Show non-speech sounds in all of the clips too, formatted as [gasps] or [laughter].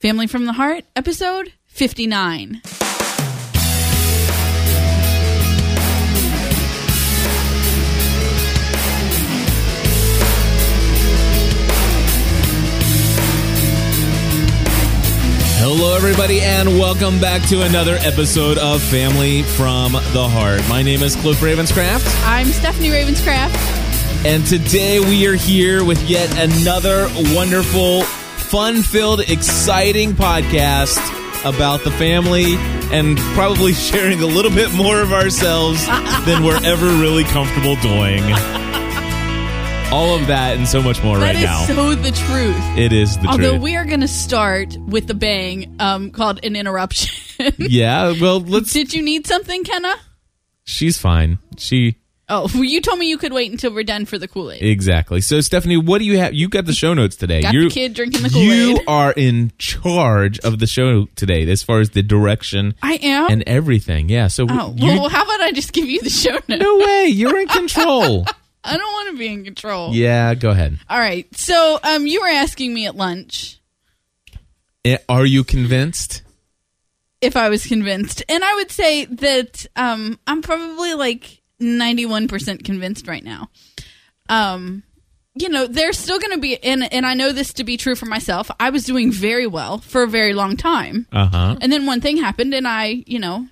Family from the Heart, episode 59. Hello, everybody, and welcome back to another episode of Family from the Heart. My name is Cliff Ravenscraft, I'm Stephanie Ravenscraft. and today we are here with yet another wonderful, fun filled, exciting podcast about the family and probably sharing a little bit more of ourselves than we're ever really comfortable doing. All of that and so much more That right is now. so the truth. it is the Although truth. we are going to start with the bang um, called an interruption. yeah, well, let's. Did you need something, Kenna? She's fine. She. Oh, [laughs] you told me you could wait until we're done for the Kool Aid. Exactly. So, Stephanie, what do you have? You got the show notes today. Got you, the kid drinking the Kool-Aid. You are in charge of the show today, as far as the direction I am. and everything. Yeah. So, oh, you, well, how about I just give you the show notes? no way, you're in control. [laughs] I don't want to be in control. yeah, go ahead. All right. So, um, you were asking me at lunch Eh, Are you convinced? if I was convinced, and I would say that um, I'm probably like 91% convinced right now. Um, you know, there's still going to be, and and I know this to be true for myself. I was doing very well for a very long time, Uh huh. and then one thing happened, and I, you know,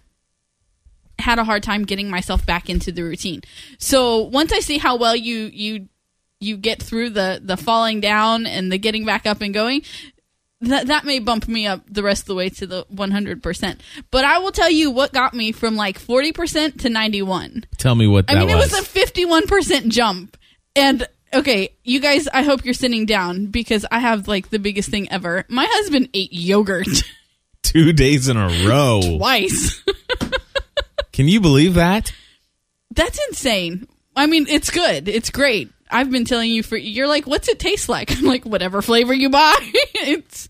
had a hard time getting myself back into the routine. So once I see how well you you you get through the the falling down and the getting back up and going, that that may bump me up the rest of the way to the 100%. But I will tell you what got me from like 40% to 91. Tell me what that was. I mean, was. it was a 51% jump. And okay, you guys, I hope you're sitting down because I have like the biggest thing ever. My husband ate yogurt [laughs] Two days in a row. twice. [laughs] Can you believe that? That's insane. I mean, it's good. It's great. I've been telling you for you're like, what's it taste like? [laughs] I'm like, whatever flavor you buy. [laughs] it's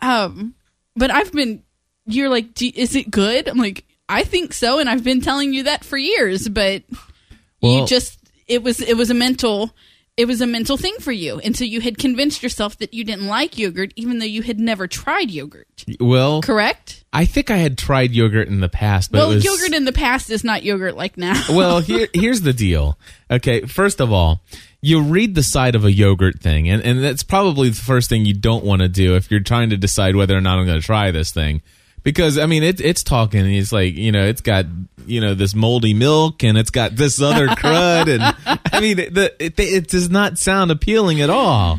um but I've been you're like, "Do- is it good? I'm like, I think so and I've been telling you that for years, but Well- you just it was it was a mental it was a mental thing for you. And so you had convinced yourself that you didn't like yogurt even though you had never tried yogurt. Well, Correct? I think I had tried yogurt in the past, but well, was yogurt in the past is not yogurt like now. well, [laughs] here, here's the deal. Okay, first of all, you read the side of a yogurt thing, and, and that's probably the first thing you don't want to do if you're trying to decide whether or not I'm going to try this thing. Because I mean, it, it's talking. It's like you know, it's got you know this moldy milk, and it's got this other crud, and I mean, the, it, it does not sound appealing at all.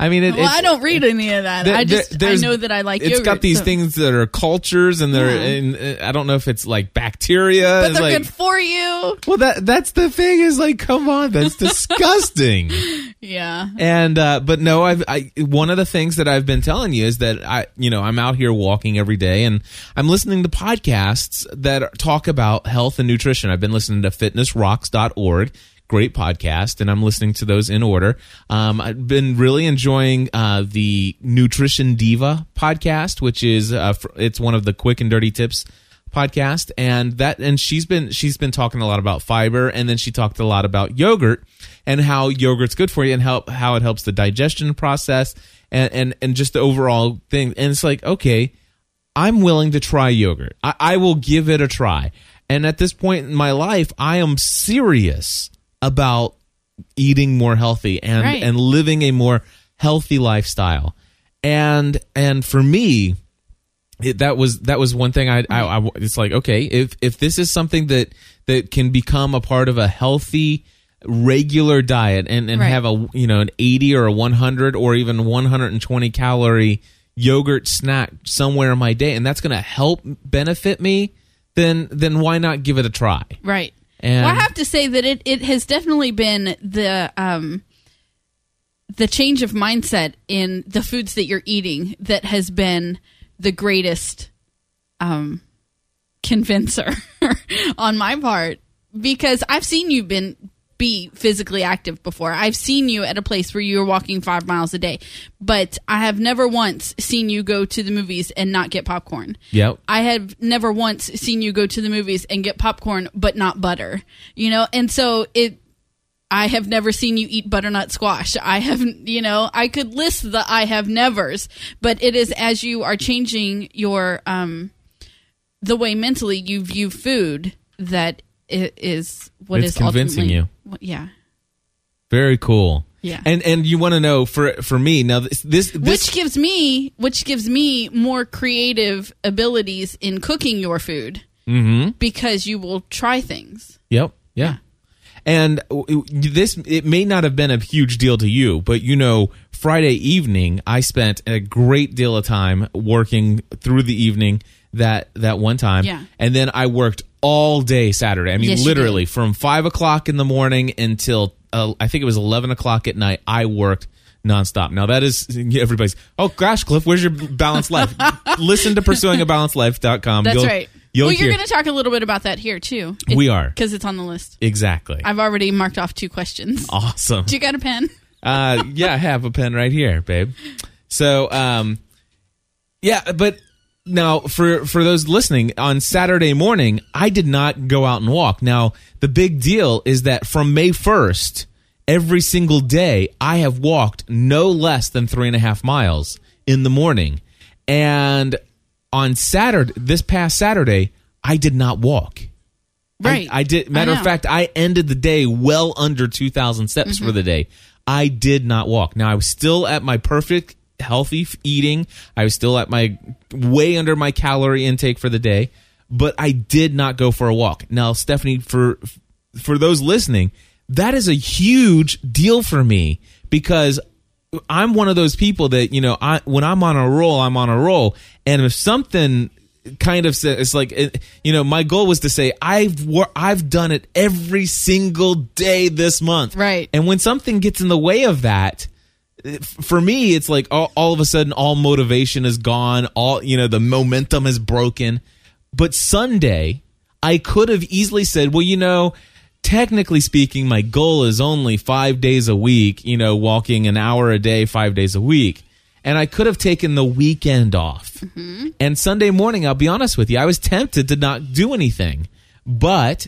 I mean, it, well, I don't read any of that. there- I just I know that I like It's yogurt. got these so- things that are cultures, and they're. And, uh, I don't know if it's like bacteria. but they're like, good for you. well, that that's the thing. Is like, come on, that's [laughs] disgusting. Yeah. and uh, but no, I've I one of the things that I've been telling you is that I, you know, I'm out here walking every day, and I'm listening to podcasts that talk about health and nutrition. I've been listening to FitnessRocks.org. Great podcast, and I'm listening to those in order. Um, I've been really enjoying uh, the Nutrition Diva podcast, which is uh, fr- it's one of the quick and dirty tips podcast and that and she's been she's been talking a lot about fiber and then she talked a lot about yogurt and how yogurt's good for you and how how it helps the digestion process and and, and just the overall thing. And it's like okay i'm willing to try yogurt. I, I will give it a try. And at this point in my life i am serious about eating more healthy and Right. and living a more healthy lifestyle and and for me it, that was that was one thing I, I, I it's like okay if if this is something that that can become a part of a healthy regular diet and and Right. have a you know an 80 or a 100 or even 120 calorie yogurt snack somewhere in my day and that's going to help benefit me then then why not give it a try Right. And- well, I have to say that it, it has definitely been the um the change of mindset in the foods that you're eating that has been the greatest um convincer [laughs] on my part. Because I've seen you been be physically active before. I've seen you at a place where you were walking five miles a day, but I have never once seen you go to the movies and not get popcorn. Yep. I have never once seen you go to the movies and get popcorn but not butter. You know, and so it I have never seen you eat butternut squash. I haven't, you know, I could list the I have nevers, but it is as you are changing your, um, the way mentally you view food that it is what It's is convincing you. Yeah. Very cool. Yeah. And and you want to know for for me now this this, this which gives me which gives me more creative abilities in cooking your food Mhm. because you will try things Yep. Yeah. And w- this it may not have been a huge deal to you, but you know, Friday evening I spent a great deal of time working through the evening that that one time, Yeah. and then I worked all day Saturday. I mean, Yes, literally from five o'clock in the morning until uh, I think it was eleven o'clock at night. I worked nonstop. Now that is [laughs] everybody's. Oh gosh, Cliff, where's your balanced life? [laughs] Listen to pursuingabalancedlife.com. that's You'll- right You'll well you're going to talk a little bit about that here too We are. because it's on the list exactly i've already marked off two questions awesome. do you got a pen Uh, yeah, I have a pen right here, babe. So, um, yeah, but now for for those listening on Saturday morning, I did not go out and walk. Now, the big deal is that from May first, every single day, I have walked no less than three and a half miles in the morning, and on Saturday, this past Saturday, I did not walk. Right I, did. Matter of fact, I ended the day well under 2,000 steps Mm-hmm. for the day. I did not walk. Now I was still at my perfect healthy eating. I was still at my way under my calorie intake for the day, but I did not go for a walk. Now, Stephanie, for for those listening, that is a huge deal for me because I'm one of those people that you know, I when I'm on a roll, I'm on a roll, and if something kind of it's like you know, my goal was to say I've wor- I've done it every single day this month, Right. And when something gets in the way of that, for me, it's like all, all of a sudden all motivation is gone, all you know, the momentum is broken. But Sunday, I could have easily said, well, you know, technically speaking, my goal is only five days a week, you know, walking an hour a day, five days a week. And I could have taken the weekend off. Mm-hmm. And Sunday morning, I'll be honest with you, I was tempted to not do anything. But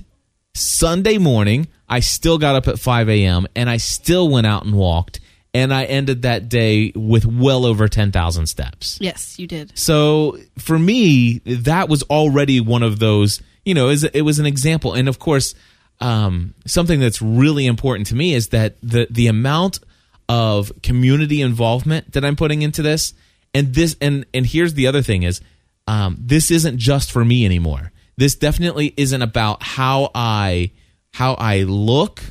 Sunday morning, I still got up at 5 a.m. and I still went out and walked. And I ended that day with well over 10,000 steps. yes you did So for me, that was already one of those, you know, it was an example. And of course, um, something that's really important to me is that the, the amount of community involvement that I'm putting into this, and this, and, and here's the other thing is, um, this isn't just for me anymore. This definitely isn't about how I, how I look,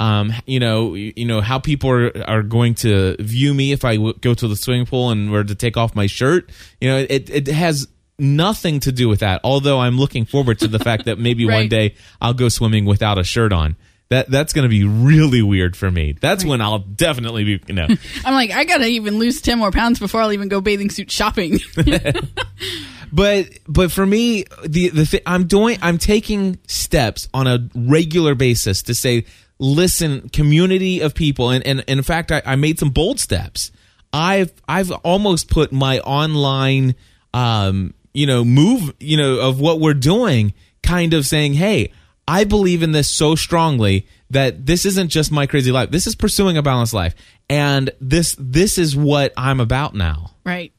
um, you know, you know how people are, are going to view me if I w- go to the swimming pool and were to take off my shirt. You know, it it has nothing to do with that. Although I'm looking forward to the fact that [laughs] maybe one day I'll go swimming without a shirt on. That that's going to be really weird for me. That's when I'll definitely be you know. [laughs] i'm like i gotta even lose 10 more pounds before i'll even go bathing suit shopping [laughs] but but for me the the thi- I'm doing I'm taking steps on a regular basis to say listen community of people. And and, and in fact I, I made some bold steps. I've I've almost put my online um you know move you know of what we're doing kind of saying hey I believe in this so strongly that this isn't just my crazy life. This is pursuing a balanced life. And this this is what I'm about now. Right.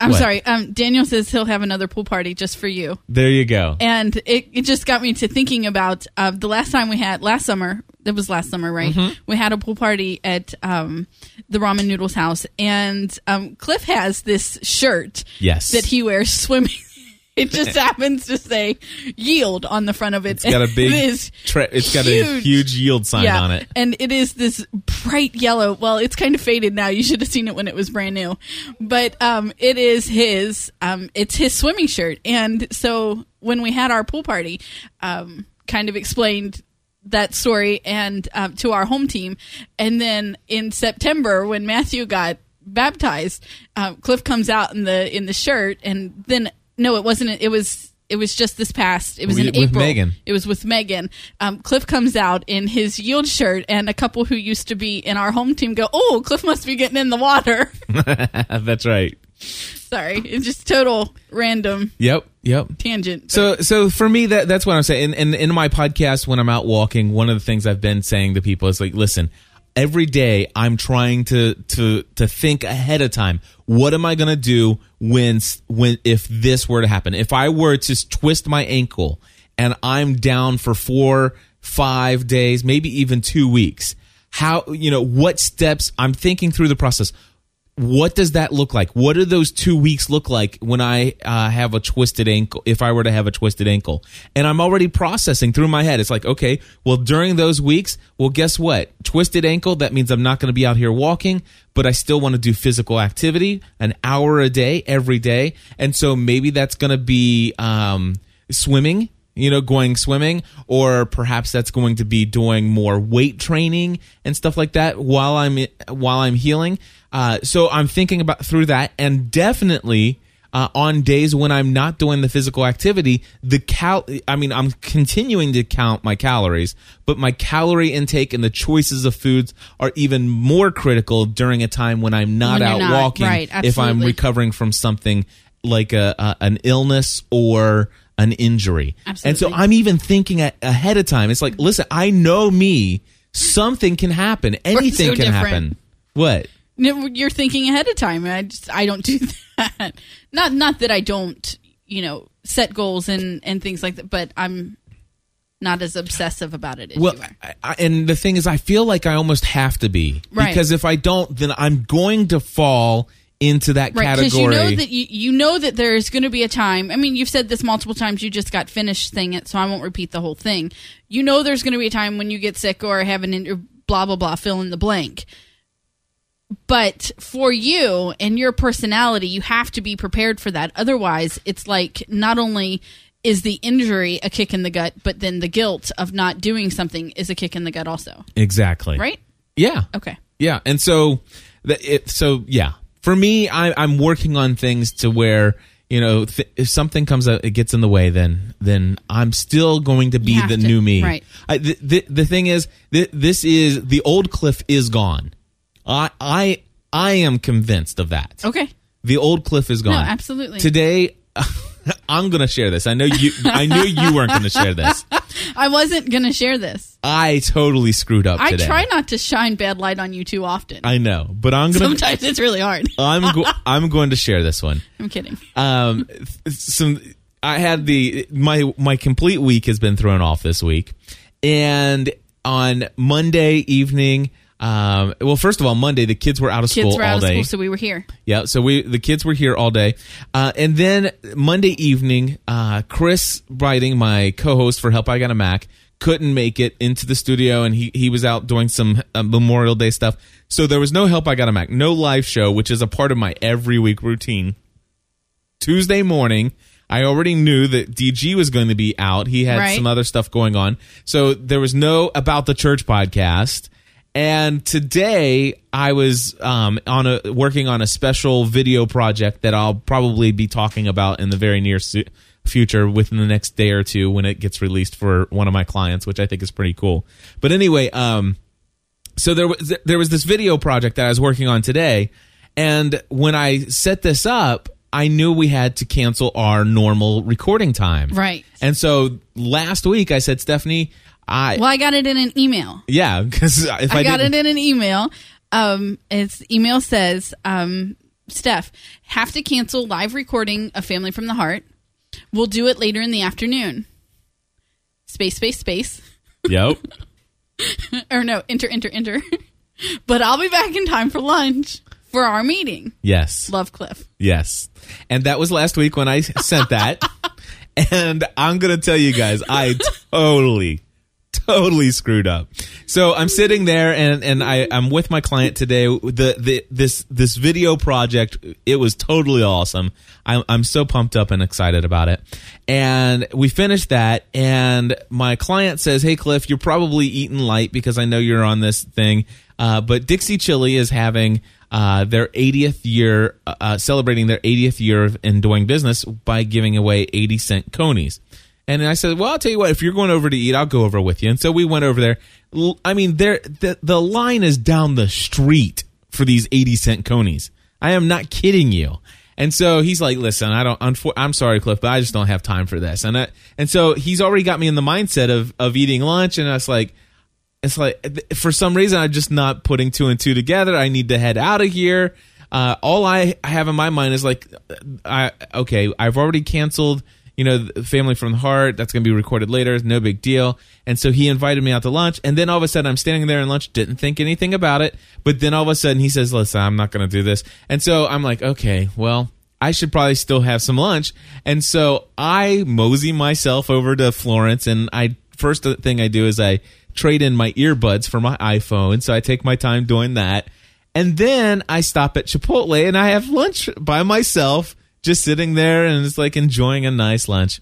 I'm What? sorry. Um, daniel says he'll have another pool party just for you. There you go. And it, it just got me to thinking about uh, the last time we had last summer that was last summer right Mm-hmm. we had a pool party at um, the ramen noodles house and um, cliff has this shirt Yes. that he wears swimming [laughs] it just [laughs] happens to say yield on the front of it It's got a [laughs] big. it is tra- it's got a huge. huge yield sign yeah, on it. and it is this bright yellow. Well, it's kind of faded now. You should have seen it when it was brand new, but um, it is his. Um, it's his swimming shirt, and so when we had our pool party, um, kind of explained that story and um, to our home team, and then in September when Matthew got baptized, um, Cliff comes out in the in the shirt, and then no, it wasn't. It was. It was just this past. It was in April. Megan. It was with Megan. Um, Cliff comes out in his yield shirt, and a couple who used to be in our home team go, "Oh, Cliff must be getting in the water." [laughs] That's right. Sorry, it's just total random Yep, yep. tangent. So, so for me, that that's what I'm saying. And, and in my podcast, when I'm out walking, one of the things I've been saying to people is like, listen, every day I'm trying to to to think ahead of time. What am I going to do when when if this were to happen? If I were to twist my ankle and I'm down for four, five days, maybe even two weeks, how you know what steps? I'm thinking through the process what does that look like? What do those two weeks look like when I uh, have a twisted ankle? If I were to have a twisted ankle, and I'm already processing through my head, it's like, okay, well, during those weeks, well, guess what? Twisted ankle, that means I'm not going to be out here walking, but I still want to do physical activity an hour a day, every day. And so maybe that's going to be um, swimming you know, going swimming, or perhaps that's going to be doing more weight training and stuff like that while I'm while I'm healing. Uh, so I'm thinking about through that, and definitely uh, on days when I'm not doing the physical activity, the cal. I mean, I'm continuing to count my calories, but my calorie intake and the choices of foods are even more critical during a time when I'm not When out not, walking. right, if I'm recovering from something like a, a an illness or an injury. Absolutely. And so I'm even thinking a- ahead of time. It's like, listen, I know me. Something can happen. [laughs] Anything so can different. happen. What? You're thinking ahead of time. I just I don't do [laughs] that. Not not that I don't, you know, set goals and and things like that, but I'm not as obsessive about it as Well. I, I- and the thing is, I feel like I almost have to be Right. because if I don't, then I'm going to fall into that Right, because category. you know that you, you know that there's going to be a time. I mean, you've said this multiple times. You just got finished saying it, so I won't repeat the whole thing. You know, there's going to be a time when you get sick or have an blah blah blah. Fill in the blank. But for you and your personality, you have to be prepared for that. Otherwise, it's like not only is the injury a kick in the gut, but then the guilt of not doing something is a kick in the gut also. exactly. Right? Yeah. Okay. Yeah, and so the, it so yeah. For me, I, I'm working on things to where you know th- if something comes up, it gets in the way, then then I'm still going to be the to- new me. right. I, the, the the thing is, th- this is the old Cliff is gone. I I I am convinced of that. Okay. The old Cliff is gone. absolutely. Today, [laughs] I'm going to share this. I know you. I knew you weren't going to share this. [laughs] I wasn't going to share this. I totally screwed up I today. try not to shine bad light on you too often. I know, but I'm gonna. Sometimes it's really hard. [laughs] I'm go- I'm going to share this one. I'm kidding. Um, some I had the my my complete week has been thrown off this week, and on Monday evening. Um, well, first of all, Monday the kids were out of Kids school were all out of day. school, so we were here. Yeah, so we the kids were here all day, uh, and then Monday evening, uh, Chris Brighting, my co-host for Help I Got a Mac, couldn't make it into the studio, and he he was out doing some uh, Memorial Day stuff. So there was no Help I Got a Mac, no live show, which is a part of my every week routine. Tuesday morning, I already knew that DG was going to be out. He had Right. some other stuff going on. So there was no About the Church podcast. And today I was um, on a working on a special video project that I'll probably be talking about in the very near su- future within the next day or two when it gets released for one of my clients, which I think is pretty cool. But anyway, um, so there was there was this video project that I was working on today, and when I set this up, I knew we had to cancel our normal recording time. Right. And so last week I said, Stephanie, I Well, I got it in an email. yeah, because if I, I, got it in an email. Um, its email says, um, Steph, have to cancel live recording of Family from the Heart. We'll do it later in the afternoon. Space, space, space. yep, [laughs] Or no, enter, enter, enter. [laughs] but I'll be back in time for lunch for our meeting. yes, Love Cliff. yes, and that was last week when I sent that, [laughs] and I'm gonna tell you guys, I totally. [laughs] Totally screwed up. So I'm sitting there and, and I, I'm with my client today. The, the this this video project it was totally awesome. I'm I'm so pumped up and excited about it. And we finished that and my client says, "Hey Cliff, you're probably eating light because I know you're on this thing. Uh, but Dixie Chili is having uh, their 80th year, uh, celebrating their 80th year of, in doing business by giving away 80 cent conies." And I said, "Well, I'll tell you what. If you're going over to eat, I'll go over with you." And so we went over there. I mean, there the the line is down the street for these eighty cent conies. I am not kidding you. And so he's like, "Listen, I don't. Unfor- I'm sorry, Cliff, but I just don't have time for this." And I, and so he's already got me in the mindset of of eating lunch, and I was like, it's like for some reason I'm just not putting two and two together. I need to head out of here. Uh, all I have in my mind is like, I okay, I've already canceled. You know, Family from the Heart. That's going to be recorded later. No big deal. And so he invited me out to lunch. And then all of a sudden, I'm standing there in lunch, didn't think anything about it. But then all of a sudden, he says, "Listen, I'm not going to do this." And so I'm like, okay, well, I should probably still have some lunch. And so I mosey myself over to Florence, and I first thing I do is I trade in my earbuds for my iPhone. So I take my time doing that. And then I stop at Chipotle and I have lunch by myself, just sitting there and it's like enjoying a nice lunch.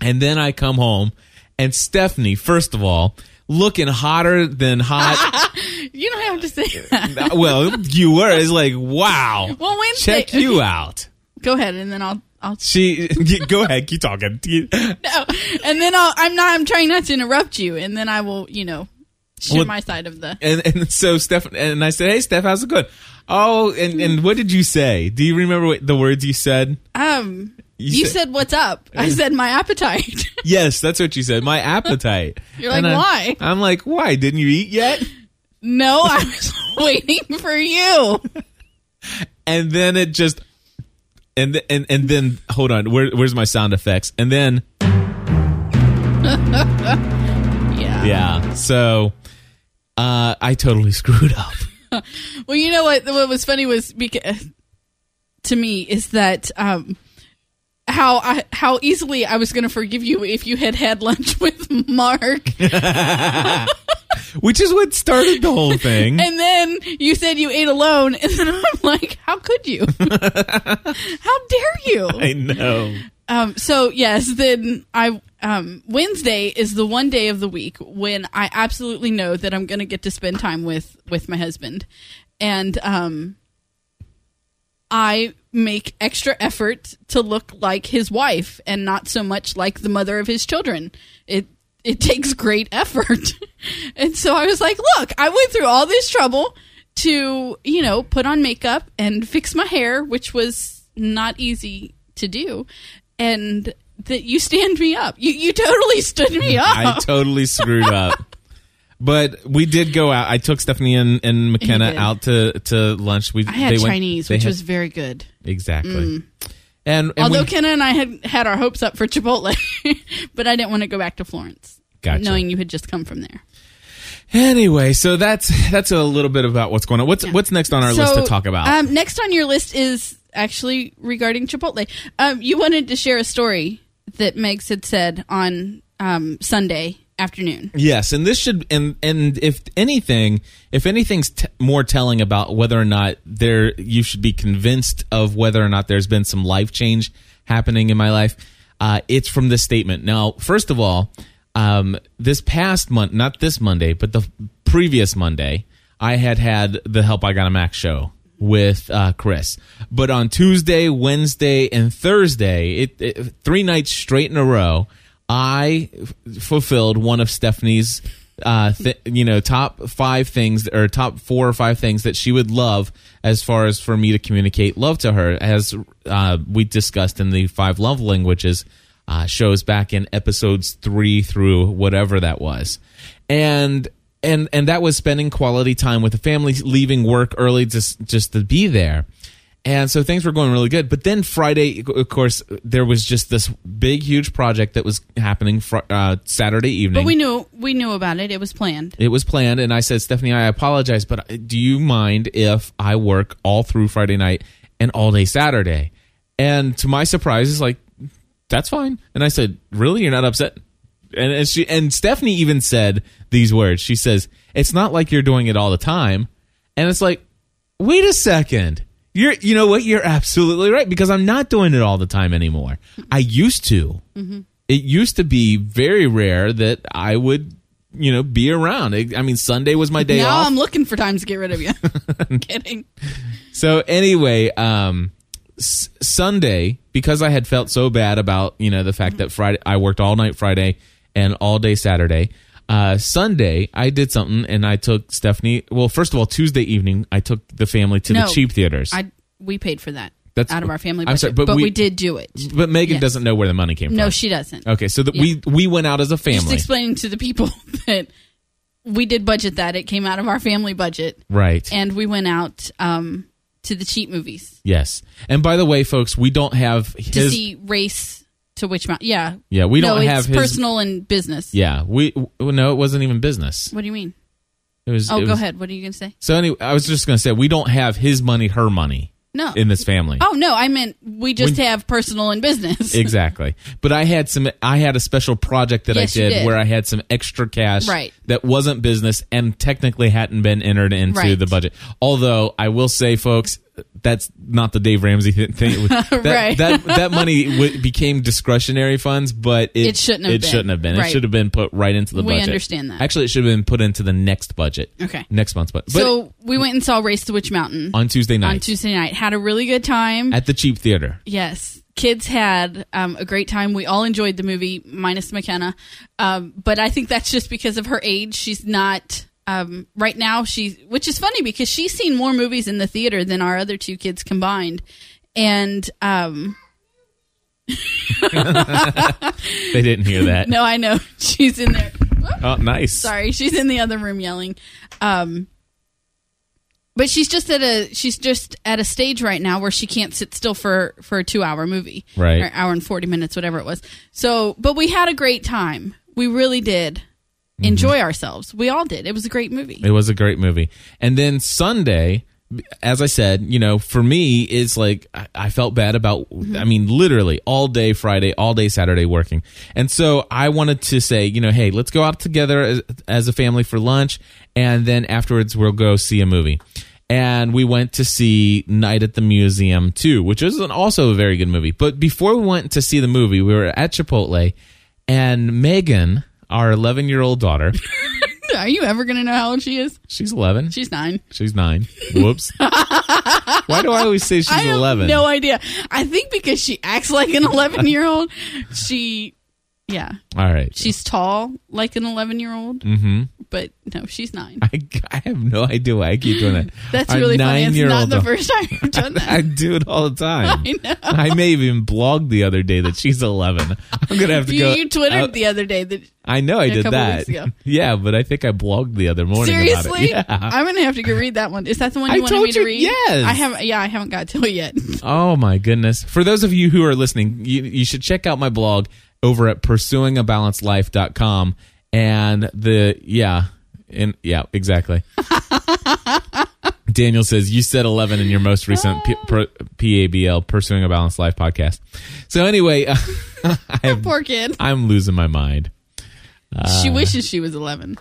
And then I come home and Stephanie, first of all, looking hotter than hot. [laughs] You don't have to say that. [laughs] well, you were. It's like, wow. Well, Wednesday. Check you out. Go ahead, and then I'll. I'll She, [laughs] go ahead, keep talking. no, and then I'll. I'm not. I'm trying not to interrupt you, and then I will. You know, share Well, my side of the. And and so Steph and I said, "Hey, Steph, how's it going?" Oh, and and what did you say? Do you remember what the words you said? Um, You you, said- said, "What's up?" I said, "My appetite." [laughs] Yes, that's what you said. My appetite. [laughs] You're like, "Why?" I'm like, why? Didn't you eat yet? no, I was [laughs] waiting for you. And then it just, and and and then hold on, where, where's my sound effects? And then Yeah. yeah, so uh, I totally screwed up. [laughs] Well, you know what? What was funny was because to me is that um, how I how easily I was going to forgive you if you had had lunch [laughs] with Mark, [laughs] Which is what started the whole thing. and then you said you ate alone, and then I'm like, how could you? how dare you? I know. Um, so yes, then I um, Wednesday is the one day of the week when I absolutely know that I'm going to get to spend time with with my husband, and um, I make extra effort to look like his wife and not so much like the mother of his children. It it [laughs] takes great effort, [laughs] and so I was like, look, I went through all this trouble to you know put on makeup and fix my hair, which was not easy to do and that you stand me up. You you totally stood me [laughs] up. I totally screwed up. [laughs] But we did go out. I took Stephanie and, and McKenna out to, to lunch. We I had they went- Chinese, which had- was very good. exactly. And, and Although we, Kenna and I had had our hopes up for Chipotle, [laughs] but I didn't want to go back to Florence, Gotcha. knowing you had just come from there. anyway, so that's that's a little bit about what's going on. What's what's next on our list to talk about? Um, next on your list is actually regarding Chipotle. Um, you wanted to share a story that Megs had said on um, Sunday afternoon. Yes, and this should and and if anything, if anything's t- more telling about whether or not there you should be convinced of whether or not there's been some life change happening in my life, uh, it's from this statement. Now, first of all, um, this past month, not this Monday, but the previous Monday, I had had the Help I Got a Mac show with uh, Chris. But on Tuesday, Wednesday, and Thursday, it, it three nights straight in a row, I f- fulfilled one of Stephanie's, uh, th- you know, top five things or top four or five things that she would love as far as for me to communicate love to her, as uh, we discussed in the five love languages uh, shows back in episodes three through whatever that was, and and and that was spending quality time with the family, leaving work early just just to be there. And so things were going really good. But then Friday, of course, there was just this big, huge project that was happening fr- uh, Saturday evening. But we knew we knew about it. It was planned. It was planned, and I said, Stephanie, I apologize, but do you mind if I work all through Friday night and all day Saturday? And to my surprise, it's like, that's fine. And I said, really, you're not upset? And, and she and Stephanie even said these words. She says, "It's not like you're doing it all the time." And it's like, wait a second. You're, you know what? You're absolutely right because I'm not doing it all the time anymore. I used to. It used to be very rare that I would, you know, be around. I I mean, Sunday was my day now off. I'm looking for times to get rid of you. [laughs] I'm kidding. So anyway, um, s- Sunday because I had felt so bad about you know the fact that Friday I worked all night Friday and all day Saturday. Uh, Sunday I did something and I took Stephanie. Well, first of all, Tuesday evening I took the family to No, the cheap theaters. I we paid for that. That's out of our family I'm budget. sorry, but, we, did do it. But Megan Yes. doesn't know where the money came from. No, from. she doesn't. Okay, so that we we went out as a family. Just family, explaining to the people [laughs] that we did budget that. It came out of our family budget, right? and we went out um, to the cheap movies yes. And by the way, folks, we don't have to his. see Race to Witch Mountain. Yeah, yeah, we no, don't it's have his. personal and business. Yeah, we no, it wasn't even business. What do you mean? It was. Oh, it go was- ahead. What are you going to say? So anyway, I was just going to say we don't have his money, her money No. in this family. oh no, I meant we just When- have personal and business. [laughs] Exactly. But I had some I had a special project that Yes, I you did, did. where I had some extra cash Right. that wasn't business and technically hadn't been entered into Right. the budget. Although I will say folks that's not the Dave Ramsey thing. [laughs] that, Right. that that money w- became discretionary funds, but it, It shouldn't have it been. shouldn't have been. It should have been put right into the We budget. understand that. Actually, it should have been put into the next budget. Okay. Next month's budget. But so we went and saw Race to Witch Mountain on Tuesday night on Tuesday night. Had a really good time. at the cheap theater. Yes. Kids had um, a great time. We all enjoyed the movie, minus McKenna. Um, but I think that's just because of her age. She's not. Um, right now, she, which is funny because she's seen more movies in the theater than our other two kids combined, and um, They didn't hear that. no, I know [laughs] she's in there. Oh, nice. Sorry, she's in the other room yelling. Um, but she's just at a she's just at a stage right now where she can't sit still for for a two hour movie, Right. Or hour and forty minutes, whatever it was. So, but we had a great time. We really did Mm-hmm. enjoy ourselves. We all did. It was a great movie. It was a great movie. And then Sunday, as I said, you know, for me, it's like I, I felt bad about, mm-hmm. I mean, literally all day Friday, all day Saturday working. And so I wanted to say, you know, hey, let's go out together as, as a family for lunch. And then afterwards, we'll go see a movie. And we went to see Night at the Museum too, which is an, also a very good movie. But before we went to see the movie, we were at Chipotle, and Megan, our 11 year old daughter, [laughs] Are you ever going to know how old she is? she's 11. She's nine. She's nine. Whoops. [laughs] Why do I always say she's I have 11? no idea. I think because she acts like an eleven year old. She, yeah, All right. she's tall like an eleven year old. mm-hmm. But no, she's nine. I, I have no idea why I keep doing that. [laughs] That's Our really funny. It's not the first time you've done [laughs] that. I do it all the time. [laughs] I know. I may even blog the other day that she's 11. I'm gonna have to You, go. you twittered out- the other day that I know I did that. Yeah, but I think I blogged the other morning about seriously. it. Yeah. I'm gonna have to go read that one. Is that the one I you wanted told me to you- read? yes. I haven't. Yeah, I haven't got to it yet. Oh my goodness. For those of you who are listening, you, you should check out my blog over at pursuingabalancedlife.com and the yeah, and yeah, exactly. [laughs] Daniel says you said 11 in your most recent P- ah. Pro- PABL Pursuing a Balanced Life podcast. So anyway, [laughs] I have, Poor kid. I'm losing my mind. she uh, wishes she was 11.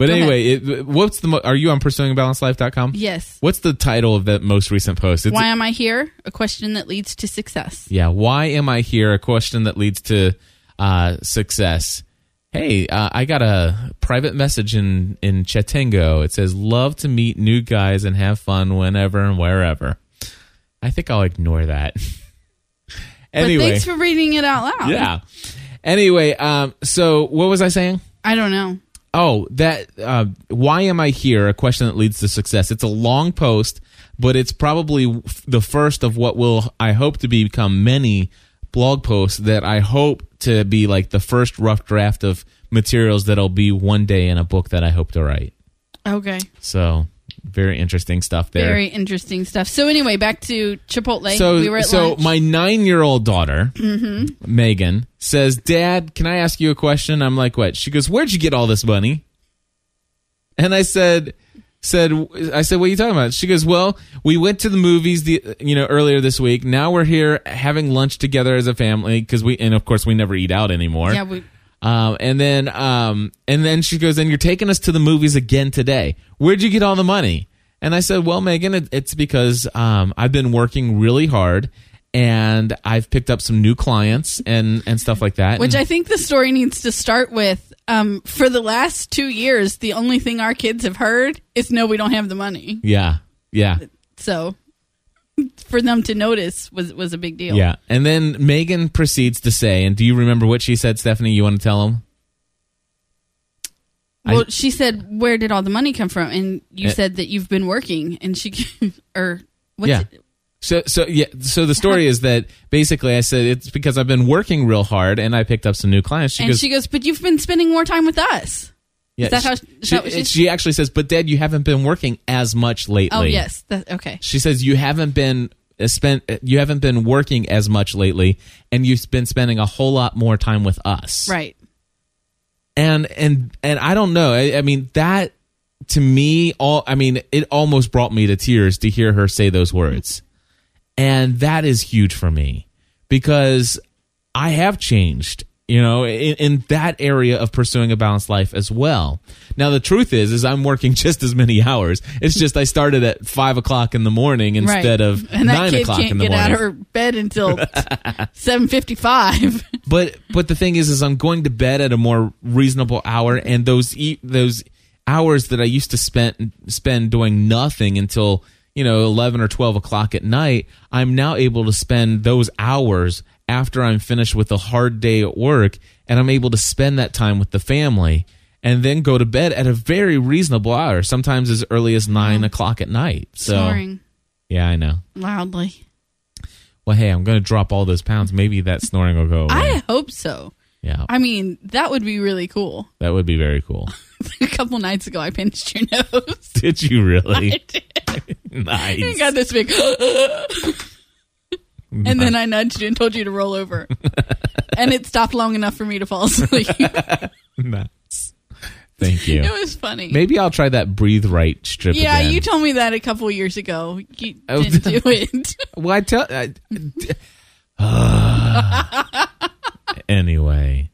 But Go anyway, it, what's the mo- are you on pursuingabalancedlife.com? Yes. What's the title of that most recent post? It's Why am I here? A question that leads to success. Yeah, why am I here? A question that leads to uh, success. Hey, uh, I got a private message in in Chatango. It says, "Love to meet new guys and have fun whenever and wherever." I think I'll ignore that. [laughs] anyway, But thanks for reading it out loud. yeah. Anyway, um, so what was I saying? I don't know. Oh, that uh, why am I here? A question that leads to success. It's a long post, but it's probably the first of what will I hope to become many blog posts that I hope to be like the first rough draft of materials that'll be one day in a book that I hope to write. Okay. So very interesting stuff there. Very interesting stuff. So anyway, back to Chipotle. so we so lunch. Mm-hmm. my nine year old daughter Megan says, "Dad, can I ask you a question?" I'm like, "What?" She goes, "Where'd you get all this money?" And I said, "said I said, what are you talking about?" She goes, "Well, we went to the movies, the you know earlier this week. Now we're here having lunch together as a family because we and of course we never eat out anymore. yeah, we, Um, and then um, and then she goes, and you're taking us to the movies again today. Where'd you get all the money? And I said, well, Megan, it, it's because um, I've been working really hard, and I've picked up some new clients and and stuff like that. which And- I think the story needs to start with. Um, for the last two years, the only thing our kids have heard is no, we don't have the money. yeah, yeah, So [laughs] for them to notice was was a big deal. yeah. And then Megan proceeds to say, and do you remember what she said, Stephanie? You want to tell them? I- Well, she said, "Where did all the money come from?" And you Uh, said that you've been working, and she [laughs] or what's Yeah. it? So, so yeah. So the story is that basically, I said it's because I've been working real hard and I picked up some new clients. She and goes, she goes, "But you've been spending more time with us." Yeah, that how- she, is that what she, she actually says, but Dad, you haven't been working as much lately. Oh yes, that, okay. She says you haven't been uh, spent, uh, you haven't been working as much lately, and you've been spending a whole lot more time with us. Right. and and and I don't know. I, I mean that to me, all I mean, it almost brought me to tears to hear her say those words, and that is huge for me because I have changed. You know, in, in that area of pursuing a balanced life as well. Now, the truth is, is I'm working [laughs] just as many hours. It's just I started at five o'clock in the morning instead right. of and that nine kid o'clock can't in the get morning. out of her bed until [laughs] seven fifty-five. but but the thing is is I'm going to bed at a more reasonable hour and those e- those hours that I used to spend spend doing nothing until you know 11 or 12 o'clock at night I'm now able to spend those hours after I'm finished with a hard day at work and I'm able to spend that time with the family and then go to bed at a very reasonable hour sometimes as early as 9 o'clock at night so Snoring yeah I know loudly. well hey I'm going to drop all those pounds maybe that snoring will go away I hope so. yeah I mean, that would be really cool. that would be very cool [laughs] a couple nights ago, I pinched your nose. [laughs] Did you really? I did. I [laughs] nice. got this big. [gasps] and then I nudged you and told you to roll over. [laughs] and it stopped long enough for me to fall asleep. [laughs] nice. Thank you. it was funny. Maybe I'll try that breathe right strip yeah, again. you told me that a couple years ago. You Oh, didn't do [laughs] it. well, I tell. I, [sighs] anyway,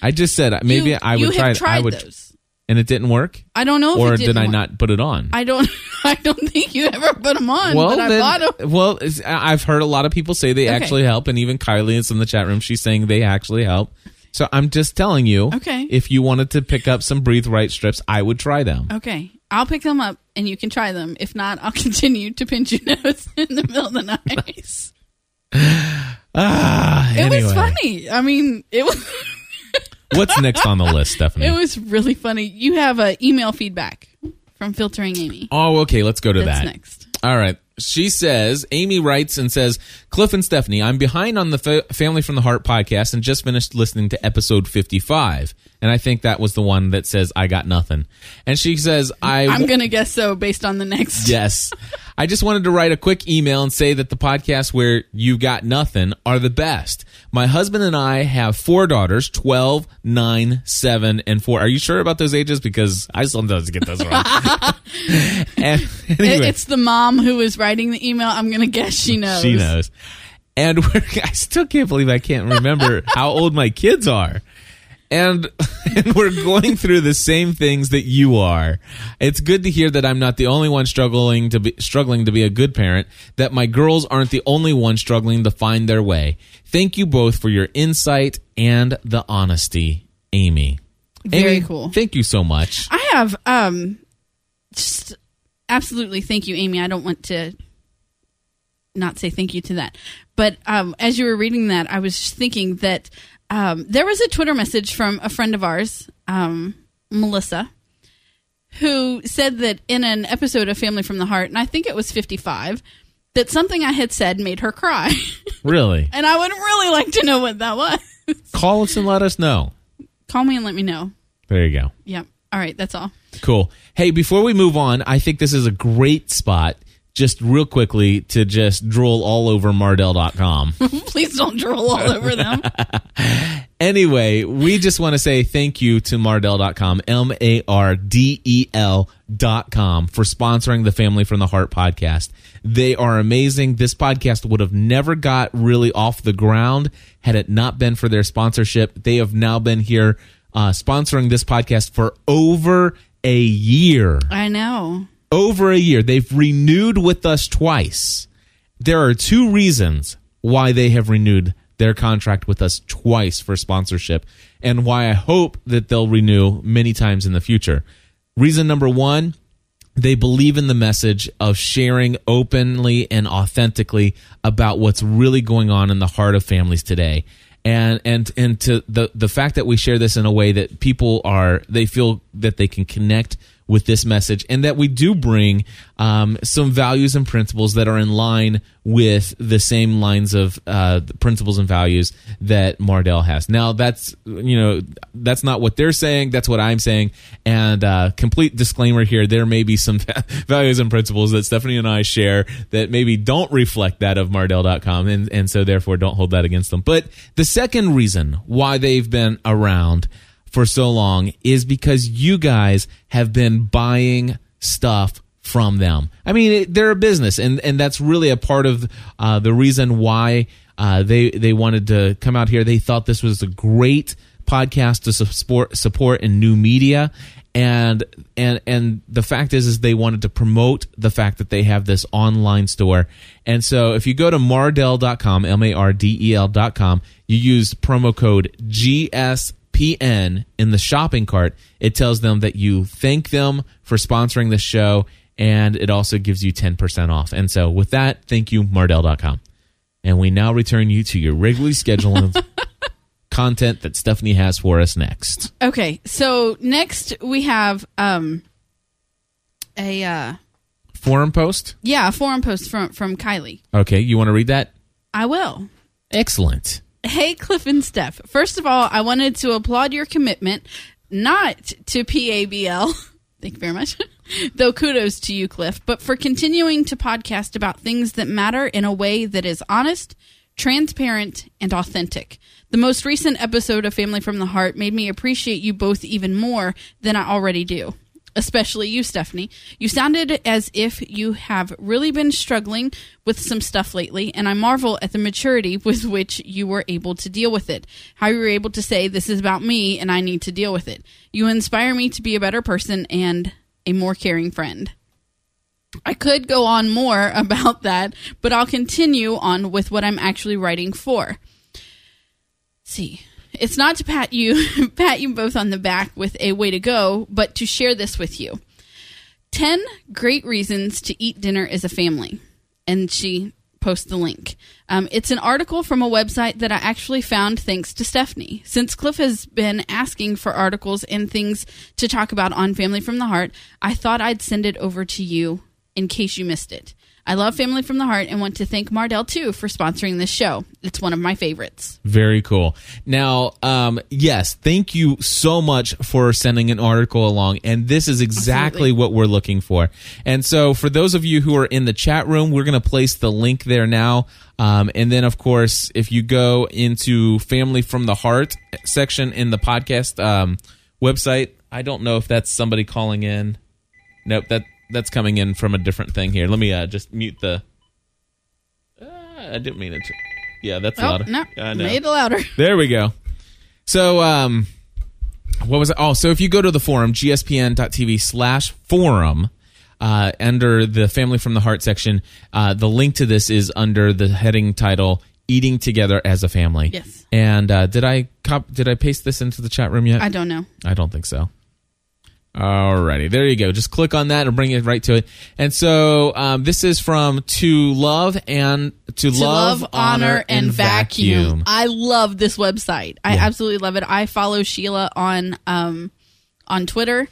I just said uh, maybe You- I would try. I would, those. And it didn't work, I don't know if or it did I work. not put it on? I don't. [laughs] I don't think you ever put them on. well, but I then, bought them. well, I- I've heard a lot of people say they Okay. actually help, and even Kylie is in the chat room. She's saying they actually help. So I'm just telling you, Okay. if you wanted to pick up some breathe right strips, I would try them. Okay, I'll pick them up and you can try them. If not, I'll [laughs] continue to pinch your nose [laughs] in the middle of the night. Ah, It was funny. I mean, it was. What's next on the list, Stephanie? It was really funny. You have a email feedback from filtering Amy. oh, okay. Let's go to That's that. next. All right. She says, Amy writes and says, Cliff and Stephanie, I'm behind on the Fa- Family from the Heart podcast and just finished listening to episode 55. And I think that was the one that says, I got nothing. And she says, I. I'm gonna guess so based on the next. Yes. [laughs] I just wanted to write a quick email and say that the podcasts where you got nothing are the best. My husband and I have four daughters 12, 9, 7, and 4. Are you sure about those ages? Because I sometimes get those wrong. [laughs] and anyway, It's the mom who is writing the email. I'm gonna guess she knows. she knows. And we're, [laughs] I still can't believe I can't remember [laughs] how old my kids are. And, [laughs] and we're going through the same things that you are. It's good to hear that I'm not the only one struggling to be struggling to be a good parent, that my girls aren't the only ones struggling to find their way. Thank you both for your insight and the honesty, Amy. Very Amy, cool. Thank you so much. I have um, just absolutely thank you, Amy. I don't want to not say thank you to that, but um, as you were reading that, I was just thinking that um, there was a Twitter message from a friend of ours, um, Melissa, who said that in an episode of Family from the Heart, and I think it was 55, that something I had said made her cry, [laughs] Really. and I would really like to know what that was. Call us and let us know. Call me and let me know. There you go. Yep. All right, that's all. Cool. Hey, before we move on, I think this is a great spot just real quickly to just drool all over Mardel.com. [laughs] Please don't drool all over them. [laughs] anyway, we just want to say thank you to Mardel.com, M A R D E L.com, for sponsoring the Family from the Heart podcast. They are amazing. This podcast would have never got really off the ground had it not been for their sponsorship. They have now been here uh, sponsoring this podcast for over a year I know. Over a year. They've renewed with us twice. There are two reasons why they have renewed their contract with us twice for sponsorship and why I hope that they'll renew many times in the future. Reason number one, they believe in the message of sharing openly and authentically about what's really going on in the heart of families today and and and to the the fact that we share this in a way that people are they feel that they can connect with this message, and that we do bring um, some values and principles that are in line with the same lines of uh, principles and values that Mardel has. Now, that's you know that's not what they're saying. That's what I'm saying. And uh, complete disclaimer here: there may be some [laughs] values and principles that Stephanie and I share that maybe don't reflect that of Mardel.com, and and so therefore don't hold that against them. But the second reason why they've been around for so long is because you guys have been buying stuff from them. I mean, it, they're a business, and and that's really a part of uh, the reason why uh, they they wanted to come out here. They thought this was a great podcast to support support in new media. And and and the fact is is they wanted to promote the fact that they have this online store. And so if you go to mardel.com, M A R D E L.com, you use promo code GS PN in the shopping cart, it tells them that you thank them for sponsoring the show and it also gives you 10% off. And so with that, thank you, Mardel.com. And we now return you to your regularly scheduled [laughs] content that Stephanie has for us next. Okay, so next we have um a uh Forum post? yeah, a forum post from from Kylie. Okay, you want to read that? I will. Excellent. Hey, Cliff and Steph. First of all, I wanted to applaud your commitment not to PABL. [laughs] Thank you very much. [laughs] Though kudos to you, Cliff, but for continuing to podcast about things that matter in a way that is honest, transparent, and authentic. The most recent episode of Family from the Heart made me appreciate you both even more than I already do especially you, Stephanie. You sounded as if you have really been struggling with some stuff lately, and I marvel at the maturity with which you were able to deal with it. How you were able to say, This is about me, and I need to deal with it. You inspire me to be a better person and a more caring friend. I could go on more [laughs] about that, but I'll continue on with what I'm actually writing for. Let's see it's not to pat you [laughs] pat you both on the back with a way to go, but to share this with you. 10 great reasons to eat dinner as a family. And she posts the link. Um, it's an article from a website that I actually found thanks to Stephanie. Since Cliff has been asking for articles and things to talk about on Family from the Heart, I thought I'd send it over to you in case you missed it. I love Family from the Heart and want to thank Mardel too for sponsoring this show. It's one of my favorites. Very cool. Now, um, yes, thank you so much for sending an article along. And this is exactly Absolutely. what we're looking for. And so, for those of you who are in the chat room, we're going to place the link there now. Um, and then, of course, if you go into Family from the Heart section in the podcast um, website, I don't know if that's somebody calling in. Nope, that that's coming in from a different thing here. Let me uh, just mute the. Uh, I didn't mean it. To. Yeah, that's Oh, louder. no, I know. made it louder. [laughs] There we go. So, um, what was it? Oh, so if you go to the forum, gspn.tv slash forum, uh, under the Family from the Heart section, uh, the link to this is under the heading title "Eating Together as a Family." Yes. And uh, did I cop- did I paste this into the chat room yet? I don't know. I don't think so. Alrighty, there you go. Just click on that and bring it right to it. And so um, this is from to love and to, To love, honor, and vacuum. I love this website. I Yeah. absolutely love it. I follow Sheila on um on Twitter,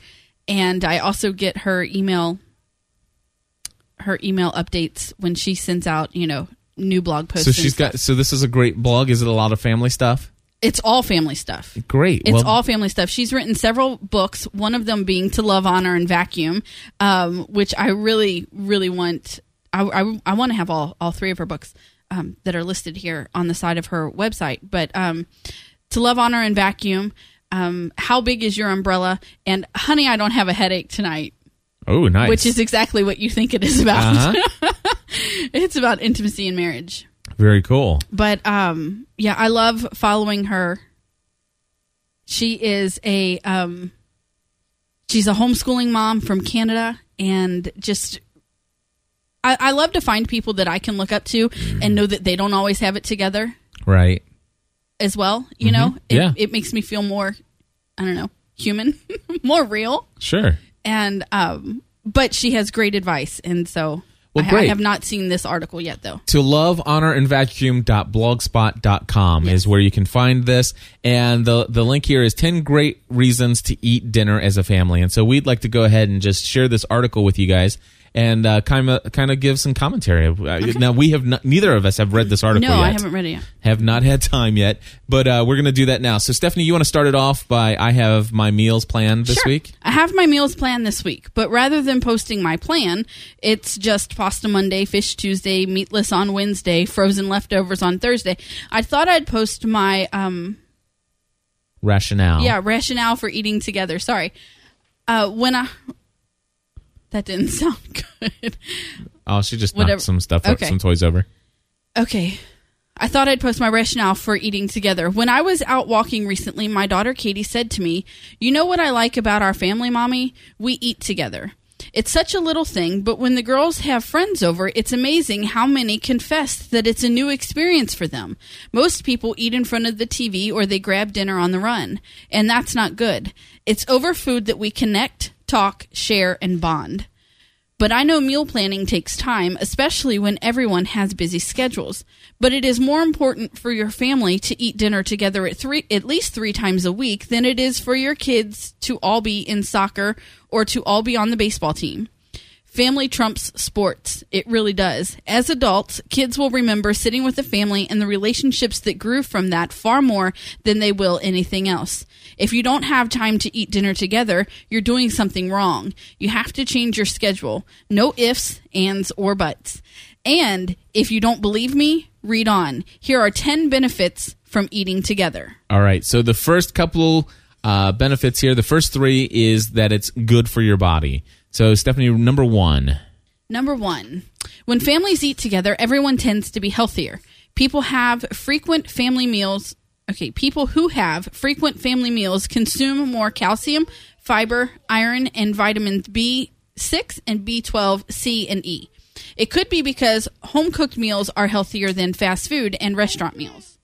and I also get her email her email updates when she sends out you know new blog posts. So and she's got. So this is a great blog. Is it a lot of family stuff? It's all family stuff. Great. It's well, all family stuff. She's written several books, one of them being To Love, Honor, and Vacuum, um, which I really, really want. I, I, I want to have all, all three of her books um, that are listed here on the side of her website. But um, To Love, Honor, and Vacuum, um, How Big is Your Umbrella? And Honey, I Don't Have a Headache Tonight, Oh, nice. which is exactly what you think it is about. Uh-huh. [laughs] it's about intimacy and marriage very cool. but um yeah i love following her she is a um she's a homeschooling mom from canada and just I, I love to find people that i can look up to and know that they don't always have it together Right. as well you know it, Yeah. it makes me feel more i don't know human [laughs] more real Sure. and um but she has great advice and so Well, I, I have not seen this article yet, though. to love honor and vacuum.blogspot.com is where you can find this. And the the link here is 10 great reasons to eat dinner as a family. And so we'd like to go ahead and just share this article with you guys and uh, kind of kind of give some commentary. Uh, Now we have not, neither of us have read this article No, yet. I haven't read it yet. Have not had time yet, but uh, we're going to do that now. So Stephanie, you want to start it off by I have my meals planned this Sure. week. I have my meals planned this week, but rather than posting my plan, it's just pasta Monday, fish Tuesday, meatless on Wednesday, frozen leftovers on Thursday. I thought I'd post my um Rationale. yeah rationale for eating together. Sorry, uh, when I that didn't [laughs] sound good. Oh, she just Whatever. knocked some stuff, Okay. some toys over. Okay. I thought I'd post my rationale for eating together. When I was out walking recently, my daughter Katie said to me, You know what I like about our family, Mommy? We eat together. It's such a little thing, but when the girls have friends over, it's amazing how many confess that it's a new experience for them. Most people eat in front of the TV or they grab dinner on the run, and that's not good. It's over food that we connect, talk, share, and bond. But I know meal planning takes time, especially when everyone has busy schedules. But it is more important for your family to eat dinner together at three at least 3 times a week than it is for your kids to all be in soccer or to all be on the baseball team. Family trumps sports. It really does. As adults, kids will remember sitting with the family and the relationships that grew from that far more than they will anything else. If you don't have time to eat dinner together, you're doing something wrong. You have to change your schedule. No ifs, ands, or buts. And if you don't believe me, read on. Here are 10 benefits from eating together. All right. So the first couple uh, benefits here, the first three is that it's good for your body. So Stephanie, number one. Number one, when families eat together, everyone tends to be healthier. People have frequent family meals. Okay, people who have frequent family meals consume more calcium, fiber, iron, and vitamins B6 and B12, C, and E. It could be because home cooked meals are healthier than fast food and restaurant meals.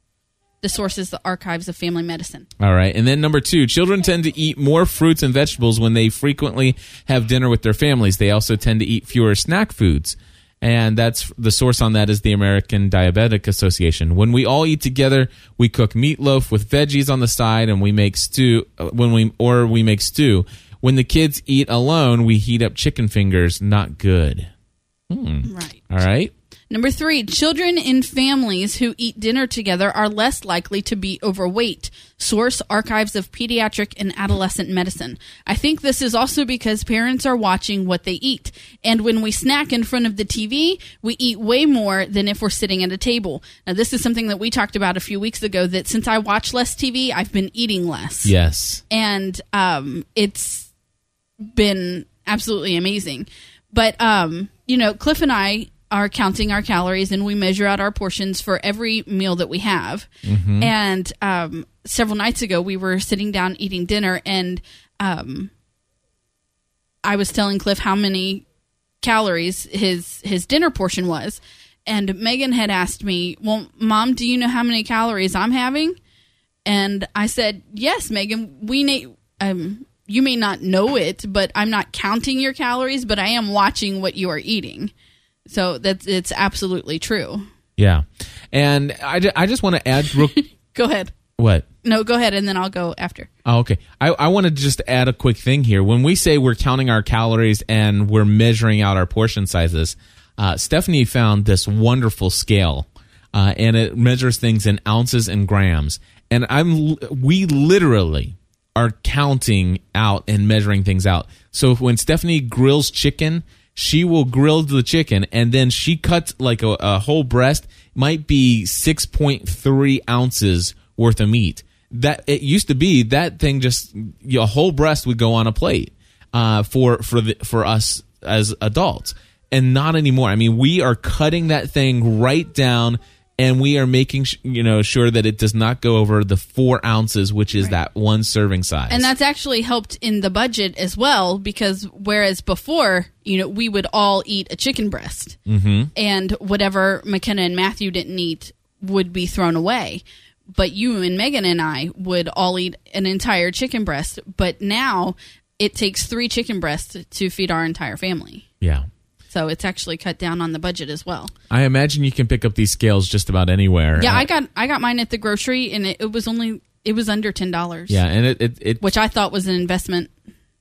The source is the Archives of Family Medicine. All right. And then number two, children tend to eat more fruits and vegetables when they frequently have dinner with their families. They also tend to eat fewer snack foods. And that's the source on that is the American Diabetic Association. When we all eat together, we cook meatloaf with veggies on the side and we make stew uh, when we or we make stew. When the kids eat alone, we heat up chicken fingers. Not good. Right. All right. Number three, children in families who eat dinner together are less likely to be overweight. Source Archives of Pediatric and Adolescent Medicine. I think this is also because parents are watching what they eat. And when we snack in front of the TV, we eat way more than if we're sitting at a table. Now, this is something that we talked about a few weeks ago that since I watch less TV, I've been eating less Yes. and um, it's been absolutely amazing. But um, you know, Cliff and I are counting our calories, and we measure out our portions for every meal that we have. And um, several nights ago, we were sitting down eating dinner, and um, I was telling Cliff how many calories his his dinner portion was. And Megan had asked me, "Well, Mom, do you know how many calories I'm having?" And I said, "Yes, Megan. We need. Um, you may not know it, but I'm not counting your calories, but I am watching what you are eating. So that's it's absolutely true. Yeah. And I, ju- I just want to add real, [laughs] Go ahead. what? No, go ahead, and then I'll go after. Oh, okay. I, I want to just add a quick thing here. When we say we're counting our calories and we're measuring out our portion sizes, uh, Stephanie found this wonderful scale, uh, and it measures things in ounces and grams. And I'm we literally are counting out and measuring things out. So when Stephanie grills chicken, she will grill the chicken and then she cuts like a, a whole breast might be 6.3 ounces worth of meat. That it used to be that thing just a whole breast would go on a plate uh, for for the, for us as adults. And not anymore. I mean we are cutting that thing right down and we are making sh- you know sure that it does not go over the four ounces which is that one serving size And that's actually helped in the budget as well because whereas before, you know, we would all eat a chicken breast, mm-hmm. and whatever McKenna and Matthew didn't eat would be thrown away. But you and Megan and I would all eat an entire chicken breast. But now it takes three chicken breasts to feed our entire family. yeah So it's actually cut down on the budget as well. I imagine you can pick up these scales just about anywhere. Yeah, Uh, I got I got mine at the grocery and it, it was only it was under ten dollars. yeah, and it it, it Which I thought was an investment.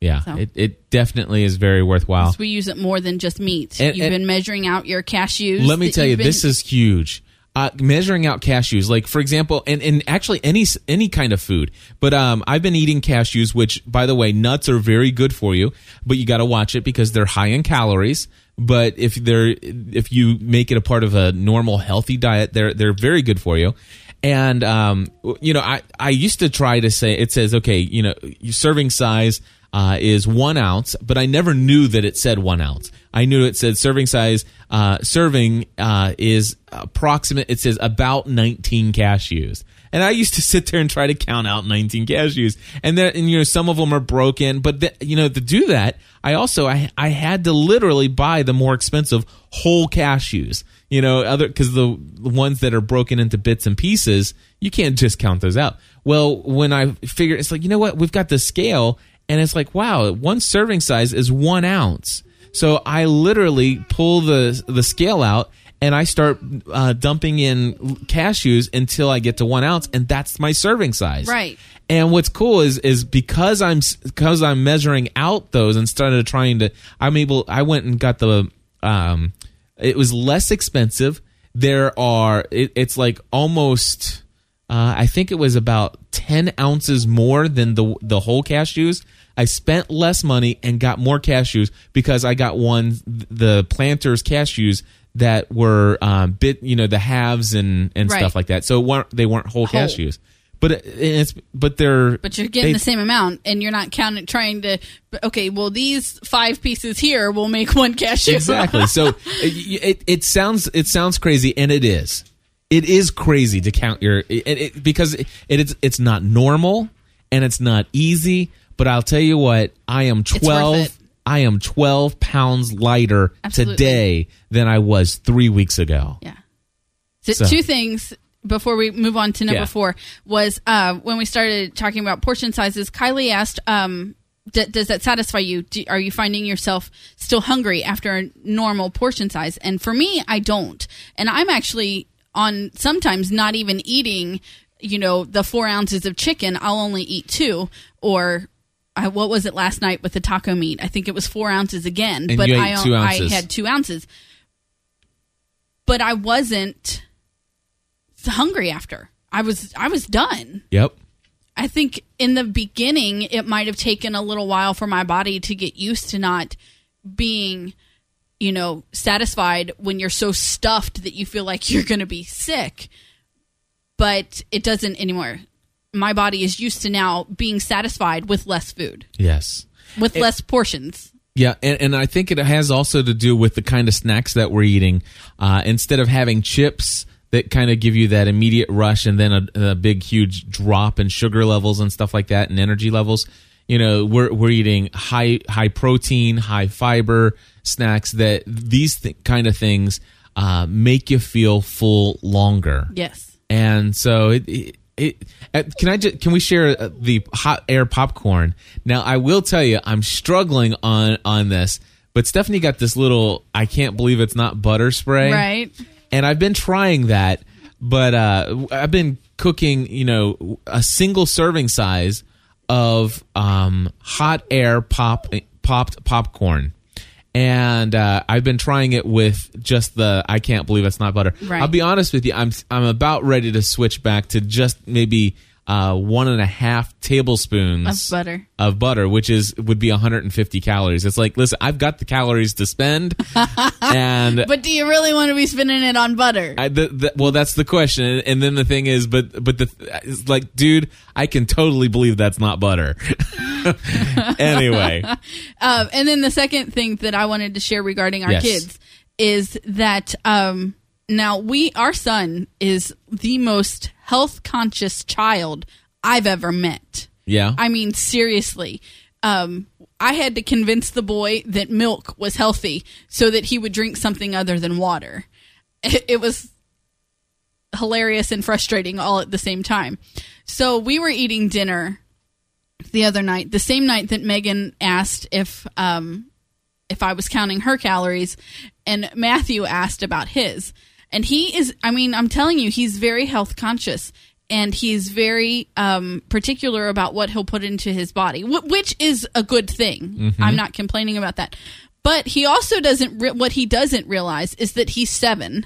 yeah, so. it, it definitely is very worthwhile. We use it more than just meat. And- you've and- been measuring out your cashews. Let me tell you, been- this is huge. Uh, measuring out cashews, like for example, and, and actually any any kind of food. But um, I've been eating cashews, which by the way, nuts are very good for you, but you got to watch it because they're high in calories. But if they're if you make it a part of a normal healthy diet, they're they're very good for you. And um, you know, I I used to try to say it says okay, you know, serving size uh, is one ounce, but I never knew that it said one ounce. I knew it said serving size. Uh, serving uh, is approximate. It says about 19 cashews. And I used to sit there and try to count out 19 cashews, and then and, you know some of them are broken. But the, you know to do that, I also I I had to literally buy the more expensive whole cashews. You know other because the, the ones that are broken into bits and pieces, you can't just count those out. Well, when I figured it's like you know what we've got the scale, and it's like wow, one serving size is one ounce. So I literally pull the the scale out and I start uh, dumping in cashews until I get to one ounce, and that's my serving size. Right. And what's cool is is because I'm because I'm measuring out those instead of trying to, I'm able. I went and got the. Um, it was less expensive. There are. It, it's like almost. Uh, I think it was about ten ounces more than the the whole cashews. I spent less money and got more cashews because I got one the planters cashews that were um, bit you know the halves and and Right. stuff like that. So it weren't, they weren't whole, Whole. cashews, but it, it's but they're But you're getting they- the same amount, and you're not counting, trying to. Okay, well, these five pieces here will make one cashew. exactly. So [laughs] it, it it sounds it sounds crazy, and it is. It is crazy to count your it, because it, it's it's not normal and it's not easy. But I'll tell you what, I am twelve. I am twelve pounds lighter Absolutely. today than I was three weeks ago. Yeah. So, So- two things before we move on to number Yeah. four was uh, when we started talking about portion sizes. Kylie asked, um, d- "Does that satisfy you? Do, are you finding yourself still hungry after a normal portion size?" And for me, I don't. And I'm actually on sometimes not even eating. You know, the four ounces of chicken, I'll only eat two. Or I, what was it last night with the taco meat? I think it was four ounces again, And but I, I had two ounces. But I wasn't hungry after. I was I was done. Yep. I think in the beginning it might have taken a little while for my body to get used to not being you know satisfied when you're so stuffed that you feel like [laughs] you're going to be sick. But it doesn't anymore. My body is used to now being satisfied with less food, Yes. with less portions. Yeah, and, and I think it has also to do with the kind of snacks that we're eating. Uh, instead of having chips that kind of give you that immediate rush and then a, a big, huge drop in sugar levels and stuff like that and energy levels, you know, we're we're eating high high protein, high fiber snacks that these th- kind of things uh, make you feel full longer Yes. and so it. it it, uh, can I just, can we share uh, the hot air popcorn? Now I will tell you I'm struggling on on this, but Stephanie got this little I can't believe it's not butter spray, Right. And I've been trying that, but uh, I've been cooking, you know, a single serving size of um, hot air pop popped popcorn. And uh, I've been trying it with just the I can't believe it's not butter. Right. I'll be honest with you, I'm I'm about ready to switch back to just maybe uh, one and a half tablespoons Of butter. of butter, which is would be 150 calories. It's like, listen, I've got the calories to spend, [laughs] and But do you really want to be spending it on butter? I, the, the, well, that's the question, and, and then the thing is, but but the it's like, dude, I can totally believe that's not butter. [laughs] anyway, [laughs] Um, and then the second thing that I wanted to share regarding our Yes. kids is that um, now we, our son, is the most health conscious child I've ever met. yeah, I mean, seriously. Um, I had to convince the boy that milk was healthy so that he would drink something other than water. It, it was hilarious and frustrating all at the same time. So we were eating dinner the other night, the same night that Megan asked if um, if I was counting her calories, and Matthew asked about his. And he is, I mean, I'm telling you, he's very health conscious and he's very um, particular about what he'll put into his body, wh- which is a good thing. I'm not complaining about that. But he also doesn't, re- what he doesn't realize is that he's seven.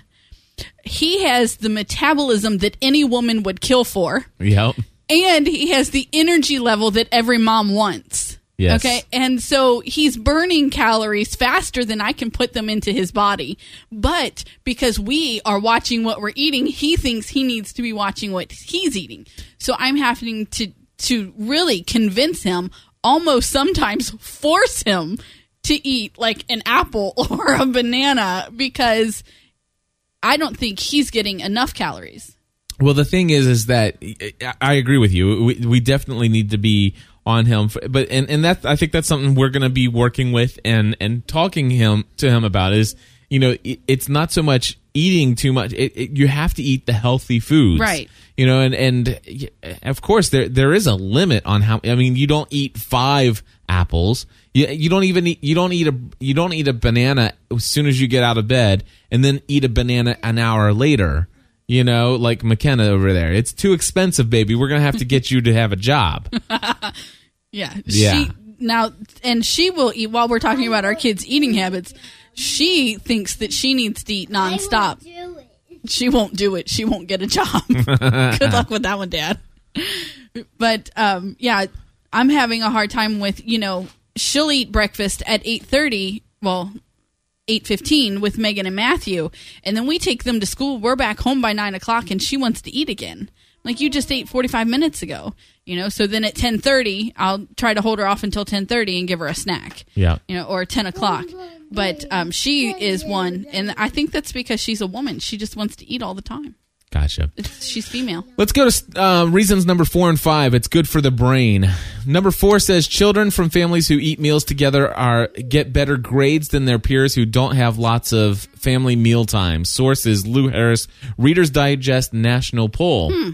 He has the metabolism that any woman would kill for Yep. and he has the energy level that every mom wants. Yes. Okay. And so he's burning calories faster than I can put them into his body. But because we are watching what we're eating, he thinks he needs to be watching what he's eating. So I'm having to, to really convince him, almost sometimes force him to eat like an apple [laughs] or a banana because I don't think he's getting enough calories. Well, the thing is, is that I agree with you. We, we definitely need to be on him, for, but and and that I think that's something we're going to be working with and and talking him to him about is you know it, it's not so much eating too much. It, it, you have to eat the healthy foods, Right. You know, and and of course there there is a limit on how. I mean, you don't eat five apples. You, you don't even eat, you don't eat a you don't eat a banana as soon as you get out of bed, and then eat a banana an hour later. You know, like McKenna over there. It's too expensive, baby. We're gonna have to get you to have a job. Yeah. [laughs] Yeah. She now and she will eat while we're talking about our kids' eating habits. She thinks that she needs to eat nonstop. Do it. She won't do it. She won't get a job. [laughs] Good luck with that one, Dad. But um, yeah, I'm having a hard time with you know she'll eat breakfast at eight thirty. Well, eight fifteen with Megan and Matthew, and then we take them to school. We're back home by nine o'clock, and she wants to eat again. Like you just ate forty five minutes ago, you know. So then at ten thirty, I'll try to hold her off until ten thirty and give her a snack Yeah. you know, or 10 o'clock. But um, she is one, and I think that's because she's a woman. She just wants to eat all the time. Gotcha. It's, [laughs] she's female. Let's go to uh, reasons number four and five. It's good for the brain. Number four says children from families who eat meals together are get better grades than their peers who don't have lots of family meal time. Source is Lou Harris, Reader's Digest National Poll.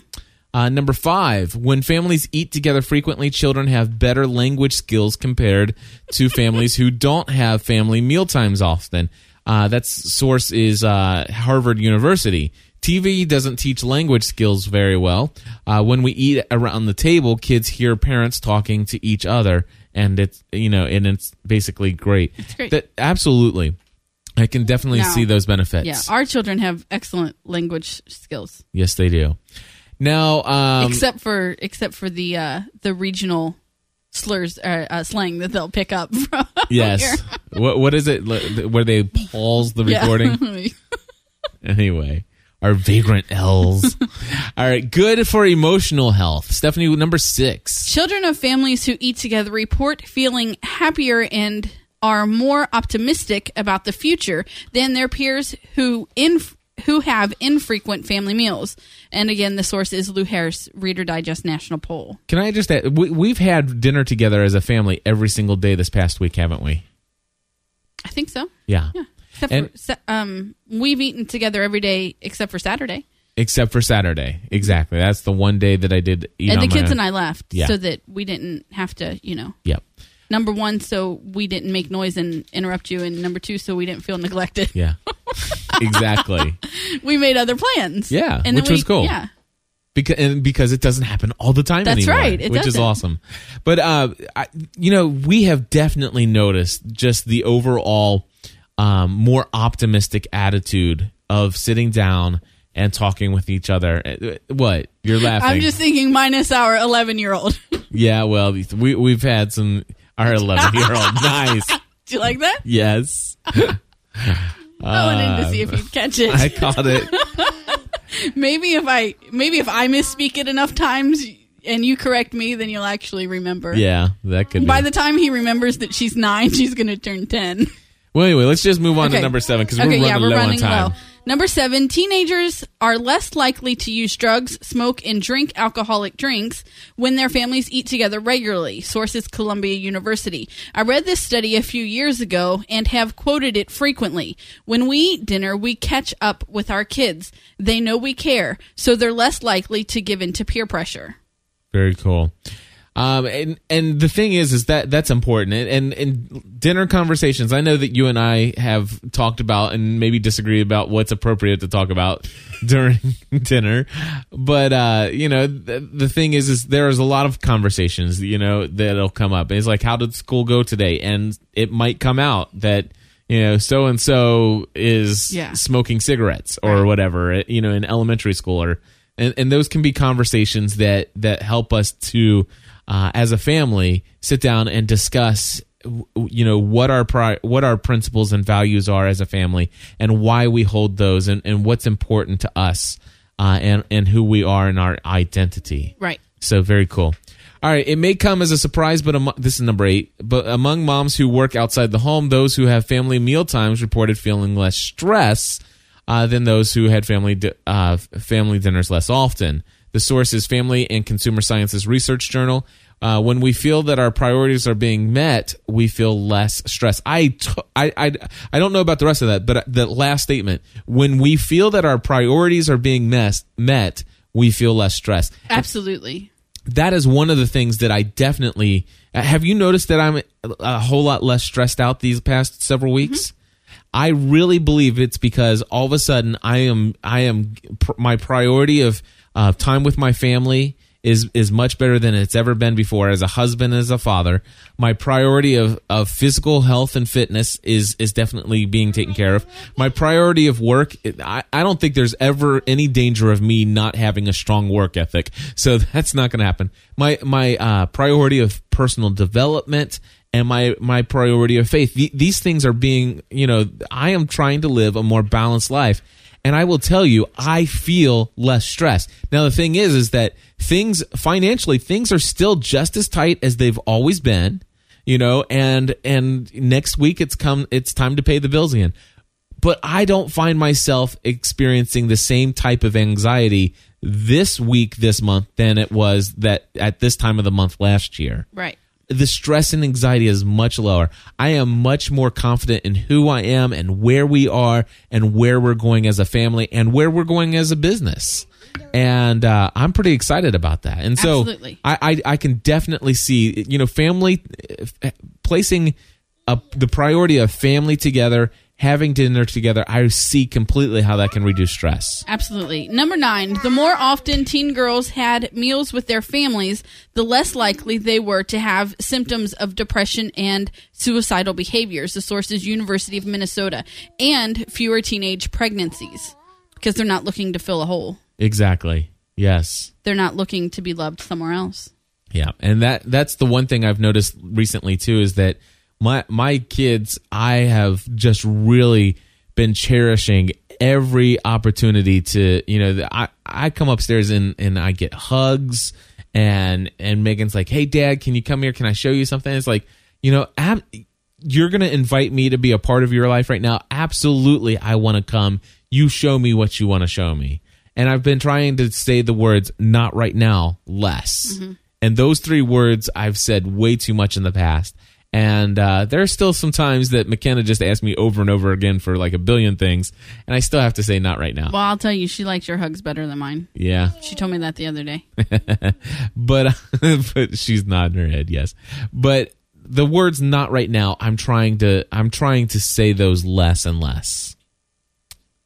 Uh, number five, when families eat together frequently, children have better language skills compared to [laughs] families who don't have family meal times often. Uh, that's source is uh, Harvard University. TV doesn't teach language skills very well. Uh, when we eat around the table, kids hear parents talking to each other, and it's you know, and it's basically great. It's great. That absolutely, I can definitely Now- see those benefits. Yeah, our children have excellent language skills, yes, they do. Now, um, except for except for the uh, the regional slurs uh, uh, slang that they'll pick up [laughs] from. Yes. what what is it where they pause the Yeah. recording? [laughs] anyway, our vagrant elves [laughs] All right, good for emotional health. Stephanie, number six. Children of families who eat together report feeling happier and are more optimistic about the future than their peers who in who have infrequent family meals. And again, the source is Lou Harris Reader Digest National Poll. Can I just add, we, we've had dinner together as a family every single day this past week, haven't we? I think so. Yeah. Yeah. Except And- for um, we've eaten together every day except for Saturday, Except for Saturday. Exactly. That's the one day that I did eat and the kids my and I left Yeah. so that we didn't have to, you know, Yep. number one, so we didn't make noise and interrupt you, and number two, so we didn't feel neglected. Yeah. [laughs] exactly. we made other plans. Yeah, and which we, was cool. Yeah, because and because it doesn't happen all the time That's anymore, right, it which is doesn't. awesome. But uh, I, you know, we have definitely noticed just the overall um, more optimistic attitude of sitting down and talking with each other. Uh, What you're laughing? I'm just thinking minus our 11 year old. [laughs] Yeah. Well, we we've had some our 11 year old. [laughs] nice. Do you like that? Yes, [laughs] I wanted to see if you'd catch it. Uh, I caught it. maybe if I maybe if I misspeak it enough times and you correct me, then you'll actually remember. Yeah, that could. By be. the time he remembers that she's nine, she's going to turn 10. Well, anyway, let's just move on to number seven because we're running yeah, we're low running on time. low. Number seven, teenagers are less likely to use drugs, smoke, and drink alcoholic drinks when their families eat together regularly. Sources Columbia University. I read this study a few years ago and have quoted it frequently. When we eat dinner, we catch up with our kids. They know we care, so they're less likely to give in to peer pressure. Very cool. Um, and and the thing is, is that that's important. And, and and dinner conversations. I know that you and I have talked about and maybe disagree about what's appropriate to talk about [laughs] during [laughs] dinner. But uh, you know, the, the thing is, is there's a lot of conversations. You know, that'll come up. It's like, how did school go today? And it might come out that you know so and so is Yeah. smoking cigarettes or Right. whatever. You know, in elementary school or and, and those can be conversations that that help us to uh, as a family sit down and discuss you know what our pri- what our principles and values are as a family and why we hold those and, and what's important to us uh, and and who we are in our identity Right. so very cool. All right, it may come as a surprise, but this is number eight. But among moms who work outside the home, those who have family meal times reported feeling less stress uh, than those who had family di- uh, family dinners less often. The source is Family and Consumer Sciences Research Journal. Uh, when we feel that our priorities are being met, we feel less stress. I, t- I, I, I don't know about the rest of that, but uh, the last statement: when we feel that our priorities are being mes- met, we feel less stress. Absolutely. that is one of the things that I definitely uh, have you noticed that I'm a whole lot less stressed out these past several mm-hmm. weeks. I really believe it's because all of a sudden I am I am pr- my priority of uh, time with my family is is much better than it's ever been before as a husband as a father. My priority of, of physical health and fitness is is definitely being taken care of. My priority of work I, I don't think there's ever any danger of me not having a strong work ethic. So [laughs] that's not going to happen. My my uh, priority of personal development and my my priority of faith. The- these things are being, you know, I am trying to live a more balanced life. And I will tell you, I feel less stressed. Now the thing is is that things financially things are still just as tight as they've always been, you know, and and next week it's come it's time to pay the bills again. But I don't find myself experiencing the same type of anxiety this week this month than it was that at this time of the month last year Right. The stress and anxiety is much lower. I am much more confident in who I am and where we are and where we're going as a family and where we're going as a business. And uh, I'm pretty excited about that. And so I, I, I can definitely see, you know, family uh, placing a, the priority of family together, having dinner together. I see completely how that can reduce stress. Absolutely. Number nine, the more often teen girls had meals with their families, the less likely they were to have symptoms of depression and suicidal behaviors. The source is University of Minnesota. And fewer teenage pregnancies because they're not looking to fill a hole. Exactly. Yes. They're not looking to be loved somewhere else. Yeah, and that that's the one thing I've noticed recently too is that my my kids I have just really been cherishing every opportunity to you know I I come upstairs and and I get hugs and and Megan's like hey dad can you come here? Can I show you something? It's like you know ab- you're going to invite me to be a part of your life right now? Absolutely I want to come. You show me what you want to show me. And I've been trying to say the words not right now less. Mm-hmm. And those three words I've said way too much in the past. And uh, there are still some times that McKenna just asks me over and over again for like a billion things, and I still have to say not right now. Well, I'll tell you, she likes your hugs better than mine. Yeah, She told me that the other day. [laughs] but [laughs] but she's nodding her head yes. But the words not right now, I'm trying to I'm trying to say those less and less.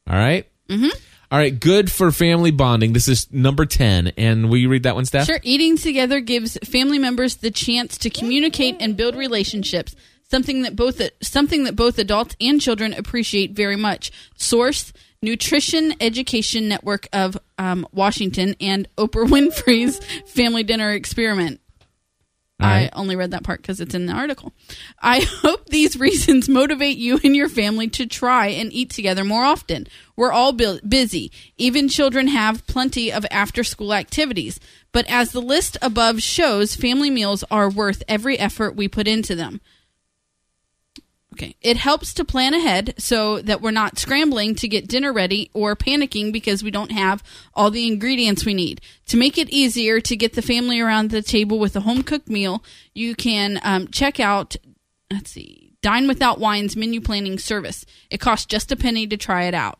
All right? Mm-hmm. All right, good for family bonding. This is number 10. And will you read that one, Steph? Sure. Eating together gives family members the chance to communicate and build relationships. Something that both something that both adults and children appreciate very much. Source: Nutrition Education Network of um, Washington and Oprah [laughs] Winfrey's Family Dinner Experiment. I only read that part because it's in the article. I [laughs] hope these reasons motivate you and your family to try and eat together more often. We're all bu- busy. Even children have plenty of after school activities. But as the list above shows, family meals are worth every effort we put into them. Okay. It helps to plan ahead so that we're not scrambling to get dinner ready or panicking because we don't have all the ingredients we need. To make it easier to get the family around the table with a home cooked meal, you can um, check out, let's see, Dine Without Whine's menu planning service. It costs just a penny to try it out.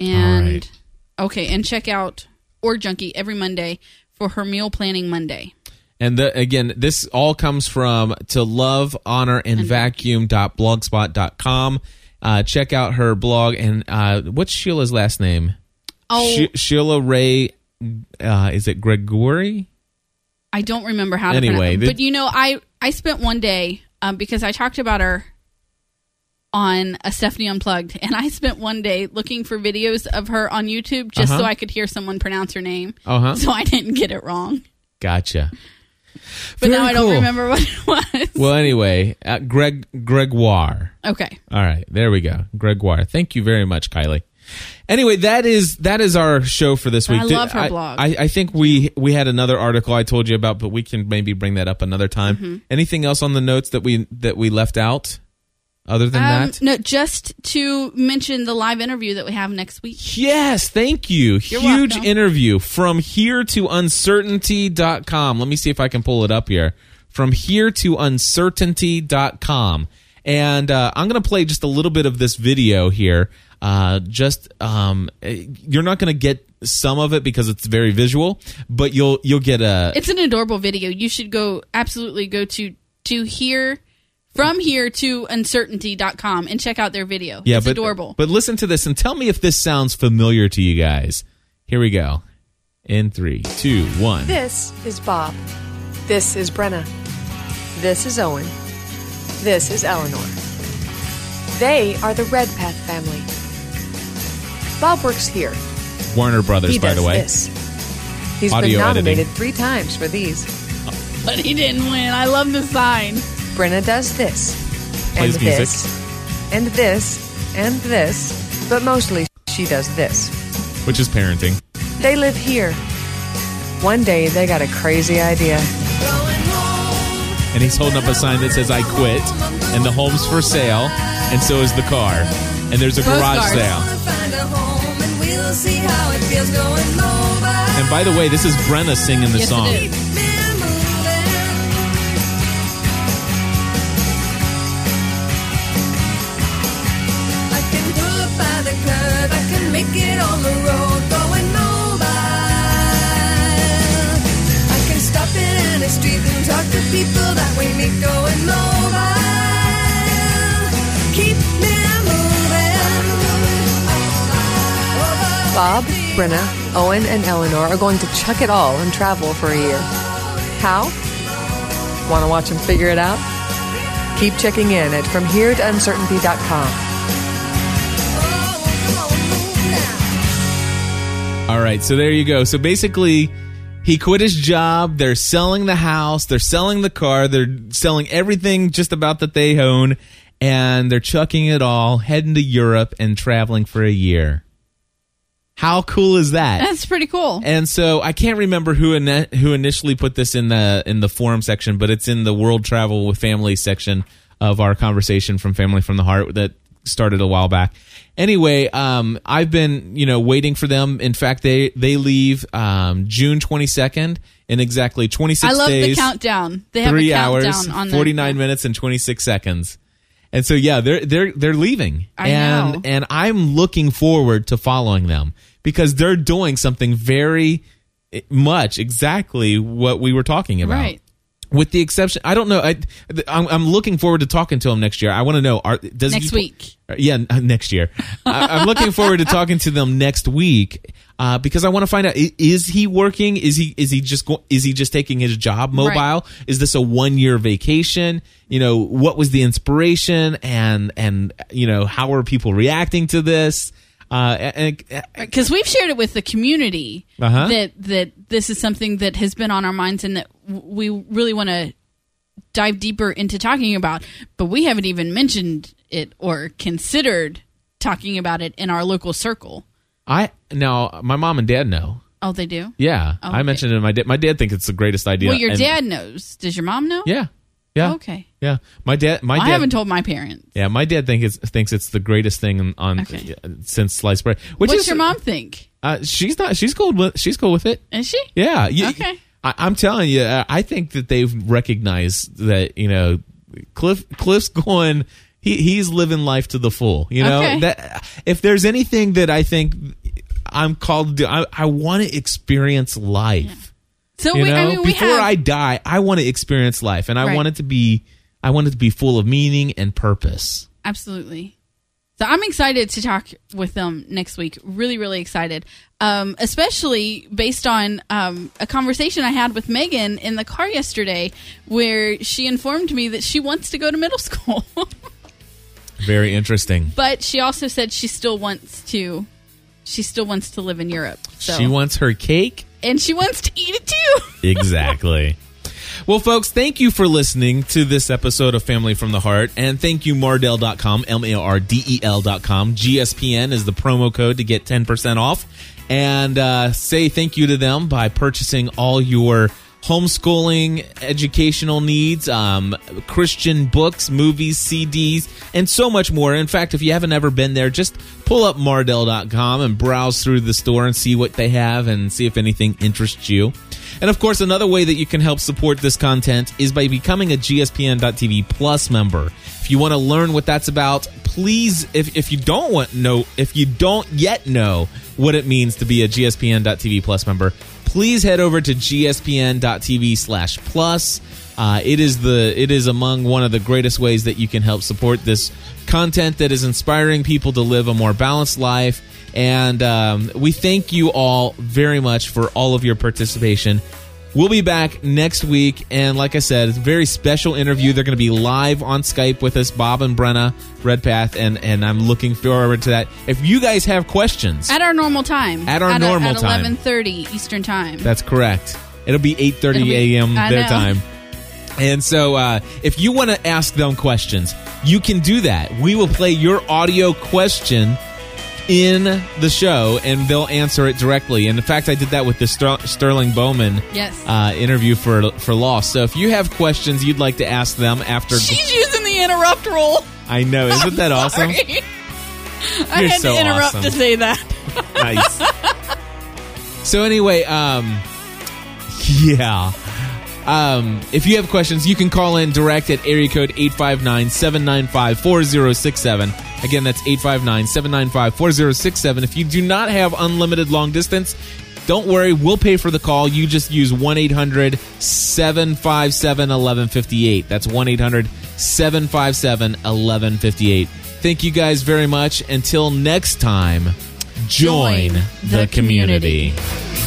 And, right. okay, and check out OrgJunkie every Monday for her meal planning Monday. And the, again, this all comes from to love, honor, and vacuum.blogspot.com. Uh, check out her blog. And uh, what's Sheila's last name? Oh, She- Sheila Wray, uh, is it Gregory? I don't remember how to Anyway, pronounce the- But you know, I I spent one day um, because I talked about her on a Stephanie Unplugged, and I spent one day looking for videos of her on YouTube just Uh-huh. so I could hear someone pronounce her name, Uh-huh. so I didn't get it wrong. Gotcha. But now Very I don't cool. remember [laughs] what it was. Well, anyway, uh, Greg Gregoire. okay, All right, there we go. Gregoire. Thank you very much, Kylie. Anyway, that is that is our show for this week. I love her I, blog. I, I think we we had another article I told you about, but we can maybe bring that up another time. Mm-hmm. Anything else on the notes that we that we left out other than um, that? no, just to mention the live interview that we have next week. Yes, thank you. You're Huge welcome. interview from here to uncertainty.com. Let me see if I can pull it up here. From here to uncertainty.com. And uh, I'm going to play just a little bit of this video here. Uh, just um, you're not going to get some of it because it's very visual, but you'll you'll get a It's an adorable video. You should go absolutely go to to here from here to uncertainty.com and check out their video. yeah, it's but adorable. But listen to this and tell me if this sounds familiar to you guys. Here we go. In three, two, one. This is Bob. This is Brenna. This is Owen. This is Eleanor. They are the Redpath family. Bob works here. Warner Brothers, he by does the way. this. He's Audio been nominated editing. three times for these. but he didn't win. I love the sign. Brenna does this. Plays and music. this. And this. And this. But mostly she does this. which is parenting. They live here. One day they got a crazy idea. And he's holding up a sign that says "I quit," and the home's for sale, and so is the car. And there's a Both garage cars. sale. Find a and we'll see how it feels going over. And by the way, this is Brenna singing the Yes, it song. is. People that way me going mobile. Keep me moving. Bob, Brenna, Owen, and Eleanor are going to chuck it all and travel for a year. How? Want to watch them figure it out? Keep checking in at FromHereToUncertainty.com. All right, so there you go. So basically, he quit his job. They're selling the house. They're selling the car. They're selling everything just about that they own, and they're chucking it all, heading to Europe and traveling for a year. How cool is that? That's pretty cool. And so I can't remember who ini- who initially put this in the in the forum section, but it's in the World Travel with Family section of our conversation from Family from the Heart that started a while back. Anyway, um, I've been you know waiting for them. In fact, they they leave um, June twenty second in exactly twenty six I love days, the countdown. They have three a hours, on forty nine minutes, and twenty six seconds. And so yeah, they're they're they're leaving, I and know. and I'm looking forward to following them because they're doing something very eh, much exactly what we were talking about. Right. With the exception, I don't know. I, I'm, I'm looking forward to talking to him next year. I want to know. Are, does Next he- week. yeah, next year. I, I'm looking forward to talking to them next week uh, because I want to find out: is he working? Is he is he just go, is he just taking his job mobile? Right. Is this a one year vacation? You know, what was the inspiration and and you know how are people reacting to this? Uh, because we've shared it with the community Uh-huh. that that this is something that has been on our minds and that we really want to dive deeper into talking about but we haven't even mentioned it or considered talking about it in our local circle I now my mom and dad know. oh they do Yeah, Oh, I okay. mentioned it. My dad, my dad thinks it's the greatest idea. well your and- dad knows does your mom know Yeah, yeah, okay yeah. My dad, my Well, i haven't told my parents Yeah, my dad think it's, thinks it's the greatest thing on Okay. uh, since sliced bread. Which what's is, your mom think Uh, she's not. She's cool with. She's cool with it. is she Yeah. you- Okay. I, I'm telling you, uh, I think that they've recognized that you know, Cliff. Cliff's going. He he's living life to the full. You know Okay. that if there's anything that I think I'm called to do, I, I want to experience life. So You we, know, I mean, we before have I die, I want to experience life, and I Right. want it to be, I want it to be full of meaning and purpose. absolutely. So I'm excited to talk with them next week. Really, really excited. Um, especially based on um, a conversation I had with Megan in the car yesterday, where she informed me that she wants to go to middle [laughs] school, Very interesting. but she also said she still wants to. She still wants to live in Europe. So. She wants her cake. And she wants to eat it too. [laughs] Exactly. Well, folks, thank you for listening to this episode of Family from the Heart. And thank you, Mardel.com, M A R D E L.com. GSPN is the promo code to get 10% off. And uh, say thank you to them by purchasing all your homeschooling, educational needs, um, Christian books, movies, CDs, and so much more. In fact, if you haven't ever been there, just pull up Mardel.com and browse through the store and see what they have and see if anything interests you. And of course, another way that you can help support this content is by becoming a GSPN.TV Plus member. If you want to learn what that's about, please, if, if you don't want know, if you don't yet know what it means to be a GSPN.TV Plus member, please head over to gspn.tv slash plus. Uh, it is the it is among one of the greatest ways that you can help support this content that is inspiring people to live a more balanced life. And um, we thank you all very much for all of your participation. We'll be back next week, and like I said, it's a very special interview. They're going to be live on Skype with us, Bob and Brenna Redpath, and and I'm looking forward to that. If you guys have questions, At our normal time. At our normal at time. 11:30 Eastern time. That's correct. It'll be 8:30 It'll a.m. Their know. time. And so uh, if you want to ask them questions, you can do that. We will play your audio question in the show and they'll answer it directly. And in fact, I did that with the Ster- Sterling Bowman Yes. uh, interview for for Lost. So if you have questions you'd like to ask them after She's using the interrupt rule. I know, isn't that awesome? [laughs] I You're had so to interrupt awesome. to say that. [laughs] nice. so anyway, um, yeah. Um, if you have questions, you can call in direct at area code 859-795-4067. Again, that's 859-795-4067. If you do not have unlimited long distance, don't worry, we'll pay for the call. You just use 1-800-757-1158. That's 1-800-757-1158. Thank you guys very much. Until next time, join, Join the, the community. community.